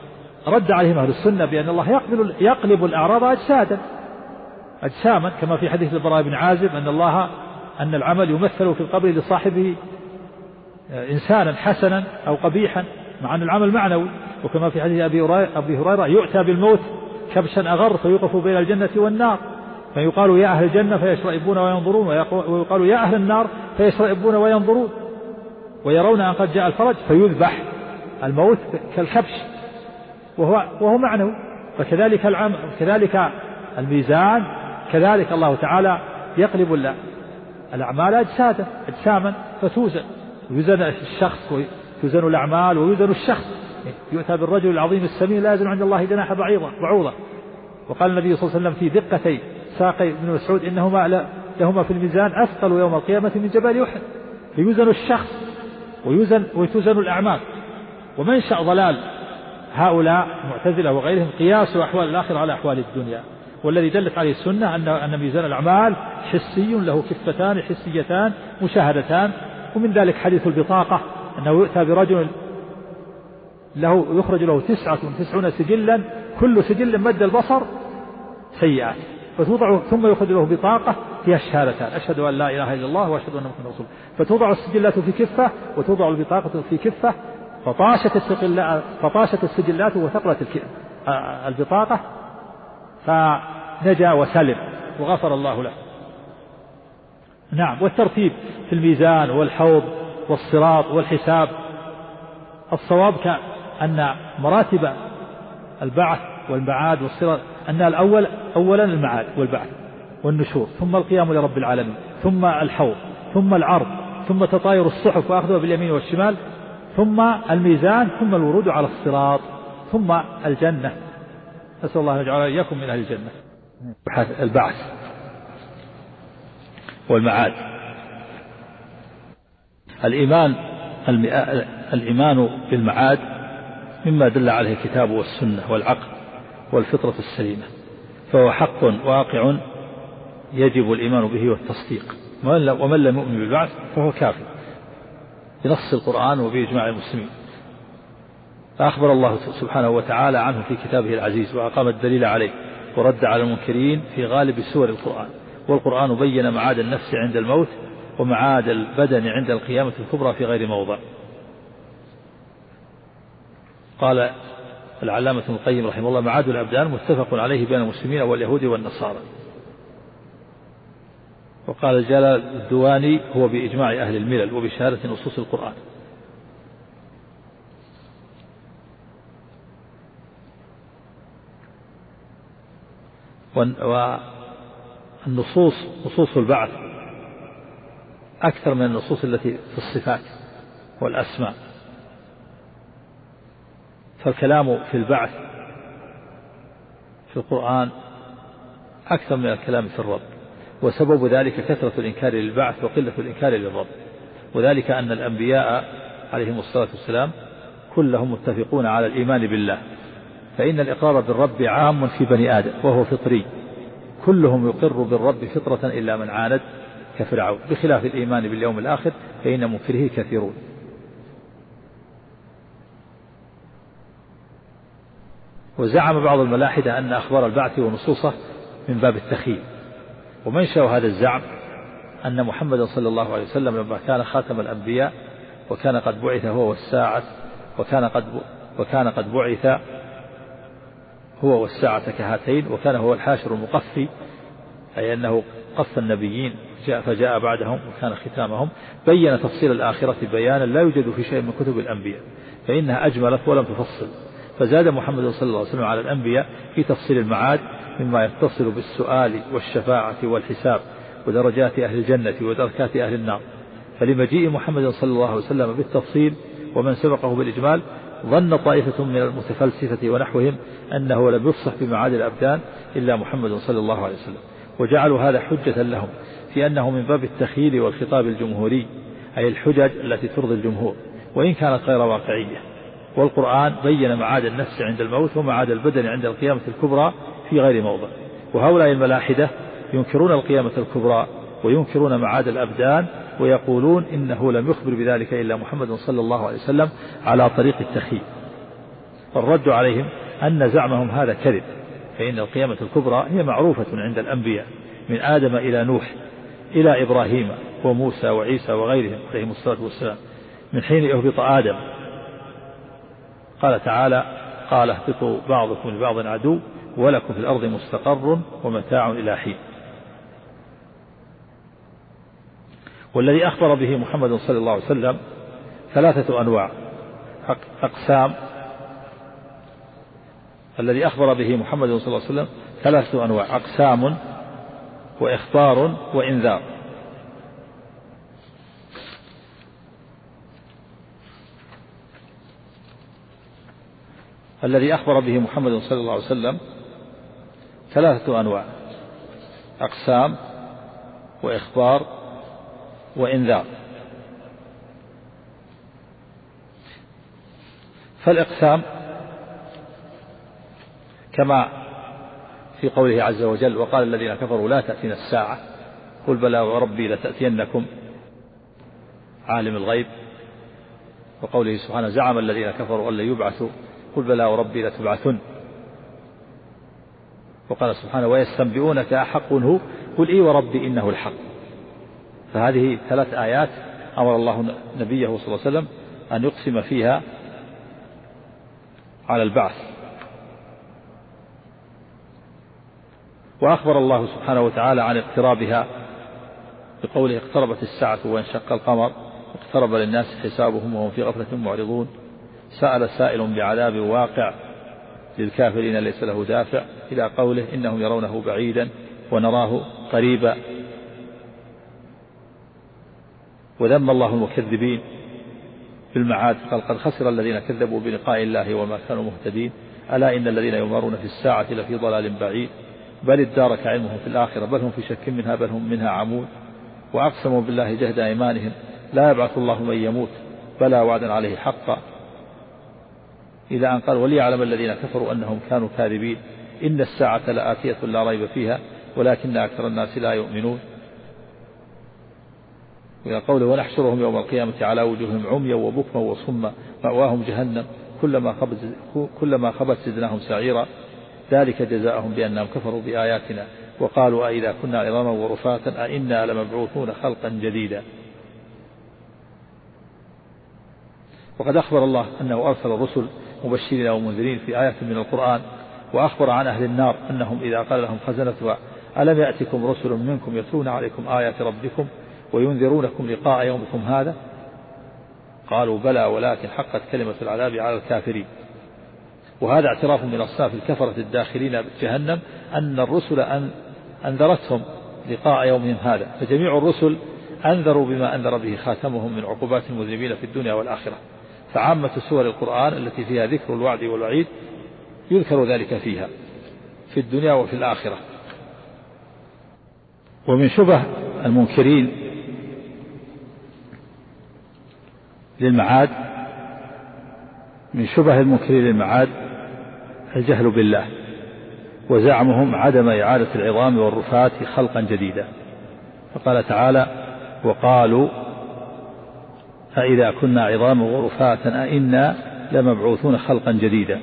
رد عليهم أهل السنة بأن الله يقبل يقلب الأعراض أجسادا. أجساما كما في حديث البراء بن عازب أن الله أن العمل يمثل في القبر لصاحبه آه، إنسانا حسنا أو قبيحا مع أن العمل معنوي. وكما في حديث أبي هريرة يؤتى بالموت كبشا أغر فيوقف بين الجنة والنار. فيقال يا أهل الجنة فيشرئبون وينظرون ويقال يا أهل النار فيشرئبون وينظرون. ويرون أن قد جاء الفرج فيذبح الموت كالكبش وهو وهو معنوي. فكذلك العمل كذلك الميزان كذلك الله تعالى يقلب الأعمال أجسادا أجساما فتوزن. يوزن الشخص ويوزن الأعمال ويوزن الشخص. يؤتى بالرجل العظيم السمين لا يزن عند الله جناح بعيضة بعوضة. وقال النبي صلى الله عليه وسلم في دقتي ساقي ابن مسعود إنهما لهما في الميزان أثقل يوم القيامة من جبال أحد فيوزن الشخص ويوزن وتوزن الأعمال. ومنشأ ضلال هؤلاء المعتزلة وغيرهم قياس أحوال الآخرة على أحوال الدنيا. والذي دلت عليه السنة أن أن ميزان الأعمال حسي له كفتان حسيتان مشاهدتان. ومن ذلك حديث البطاقة أنه يؤتى برجل له يخرج له تسعة وتسعون سجلا كل سجل مد البصر سيئات. فتوضع ثم يخرج له بطاقة فيها الشهادتان. أشهد أن لا إله إلا الله وأشهد أن محمدا رسول فتوضع السجلات في كفة وتوضع البطاقة في كفة فطاشت فطاشت السجلات وثقلت البطاقة فنجا وسلم وغفر الله له. نعم والترتيب في الميزان والحوض والصراط والحساب. الصواب أن مراتب البعث والمعاد والصراط أن الأول أولا المعاد والبعث والنشور ثم القيام لرب العالمين ثم الحوض ثم العرض ثم تطاير الصحف وأخذها باليمين والشمال ثم الميزان ثم الورود على الصراط ثم الجنة. نسأل الله أن يجعل إياكم من أهل الجنة. البعث والمعاد. الإيمان الإيمان بالمعاد مما دل عليه الكتاب والسنة والعقل والفطرة السليمة. فهو حق واقع يجب الإيمان به والتصديق. ومن لم يؤمن بالبعث فهو كافر. بنص القرآن وبإجماع المسلمين. فأخبر الله سبحانه وتعالى عنه في كتابه العزيز وأقام الدليل عليه ورد على المنكرين في غالب سور القرآن. والقرآن بين معاد النفس عند الموت ومعاد البدن عند القيامة الكبرى في غير موضع. قال العلامة ابن القيم رحمه الله معاد الأبدان متفق عليه بين المسلمين واليهود والنصارى. وقال جلال الدواني هو بإجماع أهل الملل وبشهادة نصوص القرآن. والنصوص نصوص البعث أكثر من النصوص التي في الصفات والأسماء. فالكلام في البعث في القرآن أكثر من الكلام في الرب. وسبب ذلك كثرة الإنكار للبعث وقلة الإنكار للرب. وذلك أن الأنبياء عليهم الصلاة والسلام كلهم متفقون على الإيمان بالله. فإن الإقرار بالرب عام في بني آدم وهو فطري. كلهم يقر بالرب فطرة إلا من عاند كفرعون. بخلاف الإيمان باليوم الآخر فإن منكره كثيرون. وزعم بعض الملاحدة أن أخبار البعث ونصوصه من باب التخيل ومنشأ هذا الزعم أن محمدا صلى الله عليه وسلم لما كان خاتم الأنبياء وكان قد بعث هو والساعة وكان قد وكان قد بعث هو والساعة كهاتين وكان هو الحاشر المقفي أي أنه قف النبيين جاء فجاء بعدهم وكان ختامهم. بين تفصيل الآخرة بيانا لا يوجد في شيء من كتب الأنبياء فإنها أجملت ولم تفصل. فزاد محمد صلى الله عليه وسلم على الأنبياء في تفصيل المعاد مما يتصل بالسؤال والشفاعة والحساب ودرجات أهل الجنة ودركات أهل النار. فلمجيء محمد صلى الله عليه وسلم بالتفصيل ومن سبقه بالإجمال ظن طائفة من المتفلسفة ونحوهم أنه لم يفصح بمعاد الأبدان إلا محمد صلى الله عليه وسلم. وجعلوا هذا حجة لهم في أنه من باب التخيل والخطاب الجمهوري أي الحجج التي ترضي الجمهور وإن كانت غير واقعية. والقرآن بين معاد النفس عند الموت ومعاد البدن عند القيامة الكبرى في غير موضع. وهؤلاء الملاحدة ينكرون القيامة الكبرى وينكرون معاد الأبدان ويقولون إنه لم يخبر بذلك إلا محمد صلى الله عليه وسلم على طريق التخيل فالرد عليهم أن زعمهم هذا كذب فإن القيامة الكبرى هي معروفة عند الأنبياء من آدم إلى نوح إلى إبراهيم وموسى وعيسى وغيرهم عليهم الصلاة والسلام. من حين يهبط آدم قال تعالى قال اهبطوا بعضكم لبعض عدو. ولكم في الأرض مستقر ومتاع إلى حين. والذي أخبر به محمد صلى الله عليه وسلم ثلاثة أنواع. أقسام. الذي أخبر به محمد صلى الله عليه وسلم ثلاثة أنواع. أقسام وإخبار وإنذار. الذي أخبر به محمد صلى الله عليه وسلم ثلاثة أنواع أقسام وإخبار وإنذار. فالإقسام كما في قوله عز وجل وقال الذين كفروا لا تأتينا الساعة قل بلى وربي لتأتينكم عالم الغيب. وقوله سبحانه زعم الذين كفروا أن يبعثوا قل بلى وربي لتبعثن. وقال سبحانه ويستنبئونك أحق هو قل إي وربي إنه الحق. فهذه ثلاث آيات أمر الله نبيه صلى الله عليه وسلم أن يقسم فيها على البعث. وأخبر الله سبحانه وتعالى عن اقترابها بقوله اقتربت الساعة وانشق القمر اقترب للناس حسابهم وهم في غفلة معرضون. سأل سائل بعذاب واقع. للكافرين ليس له دافع إلى قوله إنهم يرونه بعيدا ونراه قريبا. وذم الله المكذبين بالمعاد قال قد خسر الذين كذبوا بلقاء الله وما كانوا مهتدين. ألا إن الذين يمارون في الساعة لفي ضلال بعيد. بل ادارك علمهم في الآخرة. بل هم في شك منها. بل هم منها عمود. وأقسموا بالله جهد أيمانهم. لا يبعث الله من يموت. بلى وعدا عليه حقا. إلى أن قال وليعلم الذين كفروا أنهم كانوا كاذبين. إن الساعة لآتية لا ريب فيها ولكن أكثر الناس لا يؤمنون. وإلى قوله ونحشرهم يوم القيامة على وجوههم عميا وبكما وصما مأواهم جهنم كلما خبت كلما خبت زدناهم سعيرا. ذلك جزاؤهم بأنهم كفروا بآياتنا. وقالوا أئذا كنا عظاما ورفاتا أئنا لمبعوثون خلقا جديدا. وقد أخبر الله أنه أرسل الرسل مبشرين ومنذرين في آيات من القرآن وأخبر عن أهل النار أنهم إذا قال لهم خزنتها ألم يأتكم رسل منكم يتلون عليكم آيات ربكم وينذرونكم لقاء يومكم هذا؟ قالوا بلى ولكن حقت كلمة العذاب على الكافرين. وهذا اعتراف من أصناف الكفرة الداخلين بجهنم أن الرسل أن أنذرتهم لقاء يومهم هذا. فجميع الرسل أنذروا بما أنذر به خاتمهم من عقوبات المذنبين في الدنيا والآخرة. فعامة سور القرآن التي فيها ذكر الوعد والوعيد يذكر ذلك فيها في الدنيا وفي الآخرة. ومن شبه المنكرين للمعاد من شبه المنكرين للمعاد الجهل بالله وزعمهم عدم إعادة العظام والرفات خلقا جديدا. فقال تعالى وقالوا أإذا كنا عظاما ورفاتا أئنا لمبعوثون خلقا جديدا.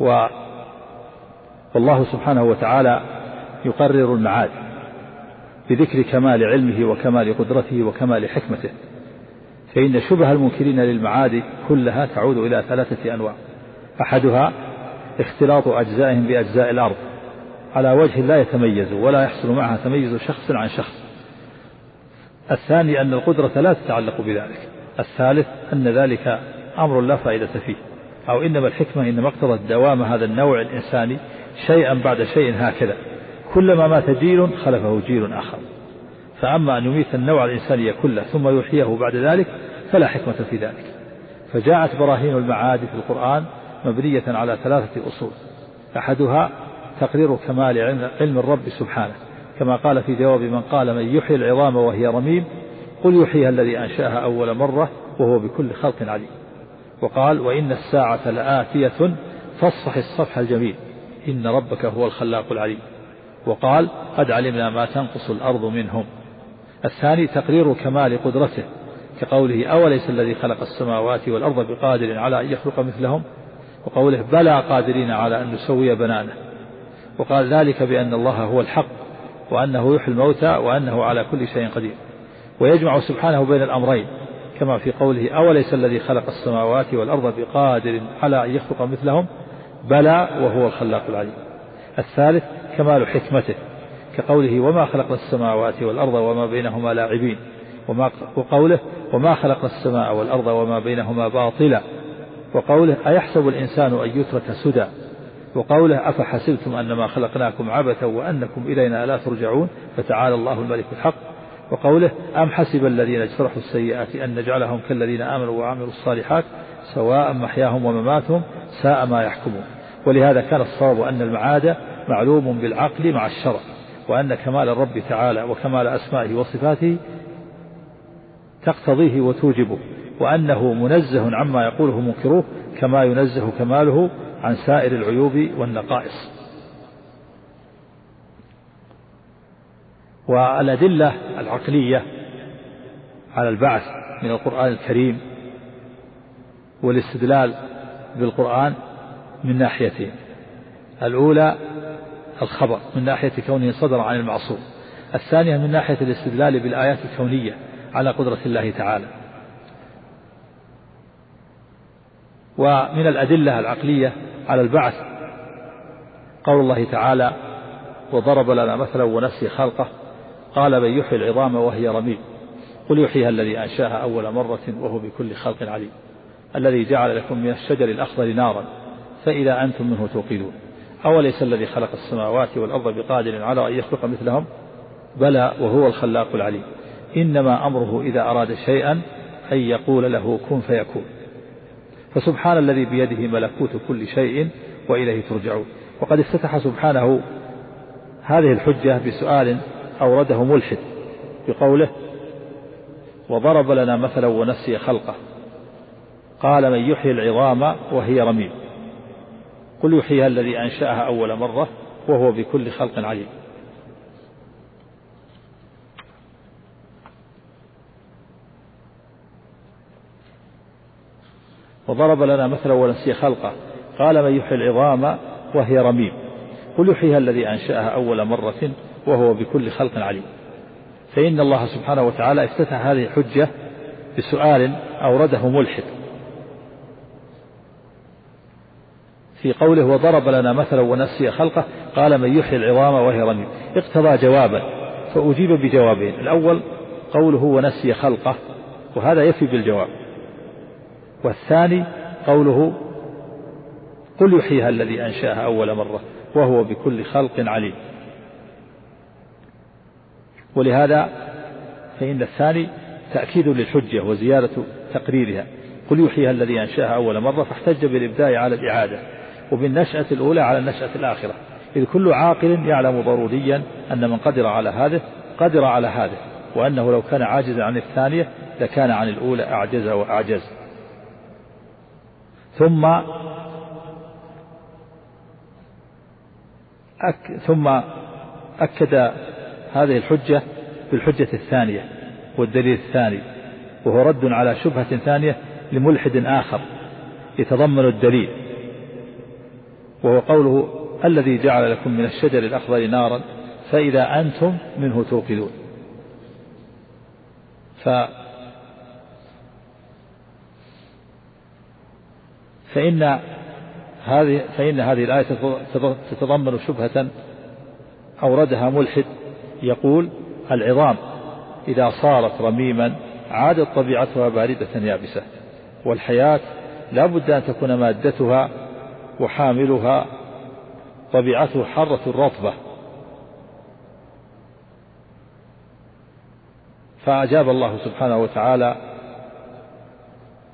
و والله سبحانه وتعالى يقرر المعاد بذكر كمال علمه وكمال قدرته وكمال حكمته. فإن شبه المنكرين للمعاد كلها تعود إلى ثلاثة أنواع. أحدها اختلاط أجزائهم بأجزاء الأرض. على وجه لا يتميز ولا يحصل معها تميز شخص عن شخص. الثاني أن القدرة لا تتعلق بذلك. الثالث أن ذلك أمر لا فائدة فيه. أو إنما الحكمة إنما اقتضت دوام هذا النوع الإنساني شيئا بعد شيء هكذا. كلما مات جيل خلفه جيل آخر. فأما أن يميت النوع الإنساني كله ثم يحييه بعد ذلك فلا حكمة في ذلك. فجاءت براهين المعاد في القرآن مبنية على ثلاثة أصول. أحدها تقرير كمال علم الرب سبحانه كما قال في جواب من قال من يحيي العظام وهي رميم قل يحييها الذي أنشأها أول مرة وهو بكل خلق عليم. وقال وإن الساعة لآتية فاصفح الصفح الجميل إن ربك هو الخلاق العليم. وقال قد علمنا ما تنقص الأرض منهم. الثاني تقرير كمال قدرته كقوله أوليس الذي خلق السماوات والأرض بقادر على أن يخلق مثلهم؟ وقوله بلى قادرين على أن نسوي بنانه. وقال ذلك بأن الله هو الحق وأنه يحيي الموتى وأنه على كل شيء قدير. ويجمع سبحانه بين الأمرين كما في قوله أوليس الذي خلق السماوات والأرض بقادر على أن يخلق مثلهم؟ بلى وهو الخلاق العليم. الثالث كمال حكمته كقوله وما خلقنا السماوات والأرض وما بينهما لاعبين وما وقوله وما خلقنا السماء والأرض وما بينهما باطلا وقوله أيحسب الإنسان أن يترك سدى؟ وقوله أفحسبتم أنما خلقناكم عبثا وأنكم إلينا لا ترجعون فتعالى الله الملك الحق. وقوله أم حسب الذين اجترحوا السيئات أن نجعلهم كالذين آمنوا وعملوا الصالحات سواء محياهم ومماتهم ساء ما يحكمون. ولهذا كان الصواب أن المعاد معلوم بالعقل مع الشرع وأن كمال الرب تعالى وكمال أسمائه وصفاته تقتضيه وتوجبه وأنه منزه عما يقوله منكروه كما ينزه كماله عن سائر العيوب والنقائص. والأدلة العقلية على البعث من القرآن الكريم والاستدلال بالقرآن من ناحيتين الأولى الخبر من ناحية كونه صدر عن المعصوم. الثانية من ناحية الاستدلال بالآيات الكونية على قدرة الله تعالى. ومن الأدلة العقلية على البعث قول الله تعالى وضرب لنا مثلا ونسي خلقه. قال من يحيي العظام وهي رميم. قل يحييها الذي أنشأها أول مرة وهو بكل خلق عليم. الذي جعل لكم من الشجر الأخضر نارا فإذا أنتم منه توقدون. أوليس الذي خلق السماوات والأرض بقادر على أن يخلق مثلهم؟ بلى وهو الخلاق العليم. إنما أمره إذا أراد شيئا أن يقول له كن فيكون. فسبحان الذي بيده ملكوت كل شيء وإليه ترجعون. وقد افتتح سبحانه هذه الحجة بسؤال أورده ملحد بقوله وضرب لنا مثلا ونسي خلقه. قال من يحيي العظام وهي رميم. قل يحييها الذي أنشأها أول مرة وهو بكل خلق عليم. وضرب لنا مثلا ونسي خلقه. قال من يحيي العظام وهي رميم. قل يحييها الذي أنشأها أول مرة وهو بكل خلق عليم. فإن الله سبحانه وتعالى افتتح هذه الحجة بسؤال أورده ملحد. في قوله وضرب لنا مثلا ونسي خلقه قال من يحيي العظام وهي رميم. اقتضى جوابا فأجيب بجوابين. الأول قوله ونسي خلقه وهذا يفي بالجواب. والثاني قوله قل يحييها الذي أنشأها أول مرة وهو بكل خلق عليم. ولهذا فإن الثاني تأكيد للحجة وزيادة تقريرها. قل يحييها الذي أنشأها أول مرة فاحتج بالإبداع على الإعادة وبالنشأة الأولى على النشأة الآخرة. إذ كل عاقل يعلم ضروريا أن من قدر على هذه قدر على هذه وأنه لو كان عاجزا عن الثانية لكان عن الأولى أعجز وأعجز. ثم أك ثم أكد هذه الحجة بالحجة الثانية والدليل الثاني وهو رد على شبهة ثانية لملحد آخر يتضمن الدليل وهو قوله الذي جعل لكم من الشجر الأخضر نارا فإذا أنتم منه توقدون. ف فإن هذه فإن هذه الآية تتضمن شبهة أوردها ملحد يقول العظام إذا صارت رميما عادت طبيعتها باردة يابسة والحياة لا بد أن تكون مادتها وحاملها طبيعته حرة رطبة فأجاب الله سبحانه وتعالى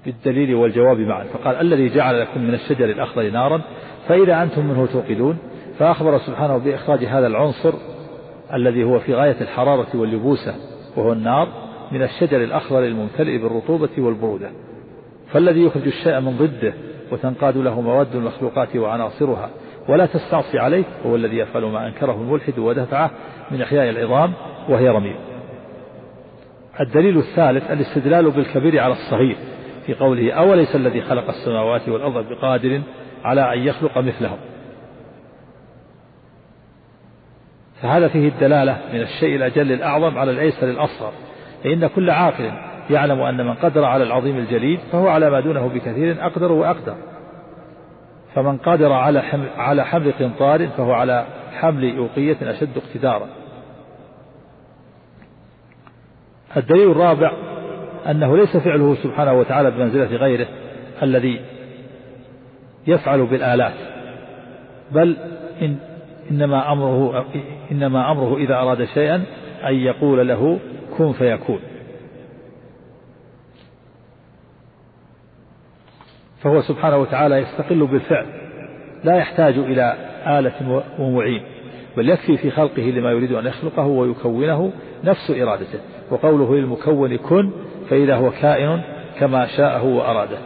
بالدليل والجواب معا. فقال الذي جعل لكم من الشجر الأخضر نارا فإذا أنتم منه توقدون. فأخبر سبحانه بإخراج هذا العنصر الذي هو في غاية الحرارة واللبوسة وهو النار من الشجر الأخضر الممتلئ بالرطوبة والبرودة. فالذي يخرج الشيء من ضده وتنقاد له مواد المخلوقات وعناصرها ولا تستعصي عليه هو الذي يفعل ما أنكره الملحد ودفعه من إحياء العظام وهي رميم. الدليل الثالث الاستدلال بالكبير على الصغير في قوله أوليس الذي خلق السماوات والأرض بقادر على أن يخلق مثلهم. فهذا فيه الدلالة من الشيء الأجل الأعظم على الأيسر الأصغر فإن كل عاقل يعلم أن من قدر على العظيم الجليل فهو على ما دونه بكثير أقدر وأقدر. فمن قدر على حمل, على حمل قنطار فهو على حمل أوقية أشد اقتدارا. الدليل الرابع أنه ليس فعله سبحانه وتعالى بمنزلة غيره الذي يفعل بالآلات بل إن إنما أمره إنما أمره إذا أراد شيئا أن يقول له كن فيكون. فهو سبحانه وتعالى يستقل بالفعل لا يحتاج إلى آلة ومعين بل يكفي في خلقه لما يريد أن يخلقه ويكونه نفس إرادته. وقوله للمكون كن فإذا هو كائن كما شاءه وأراده.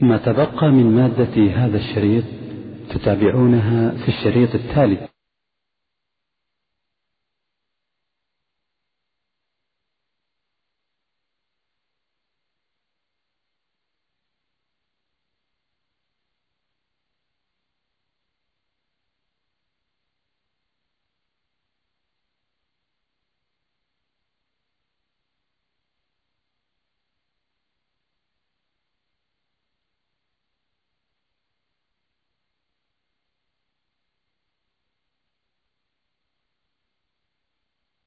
ما تبقى من مادة هذا الشريط تتابعونها في الشريط التالي.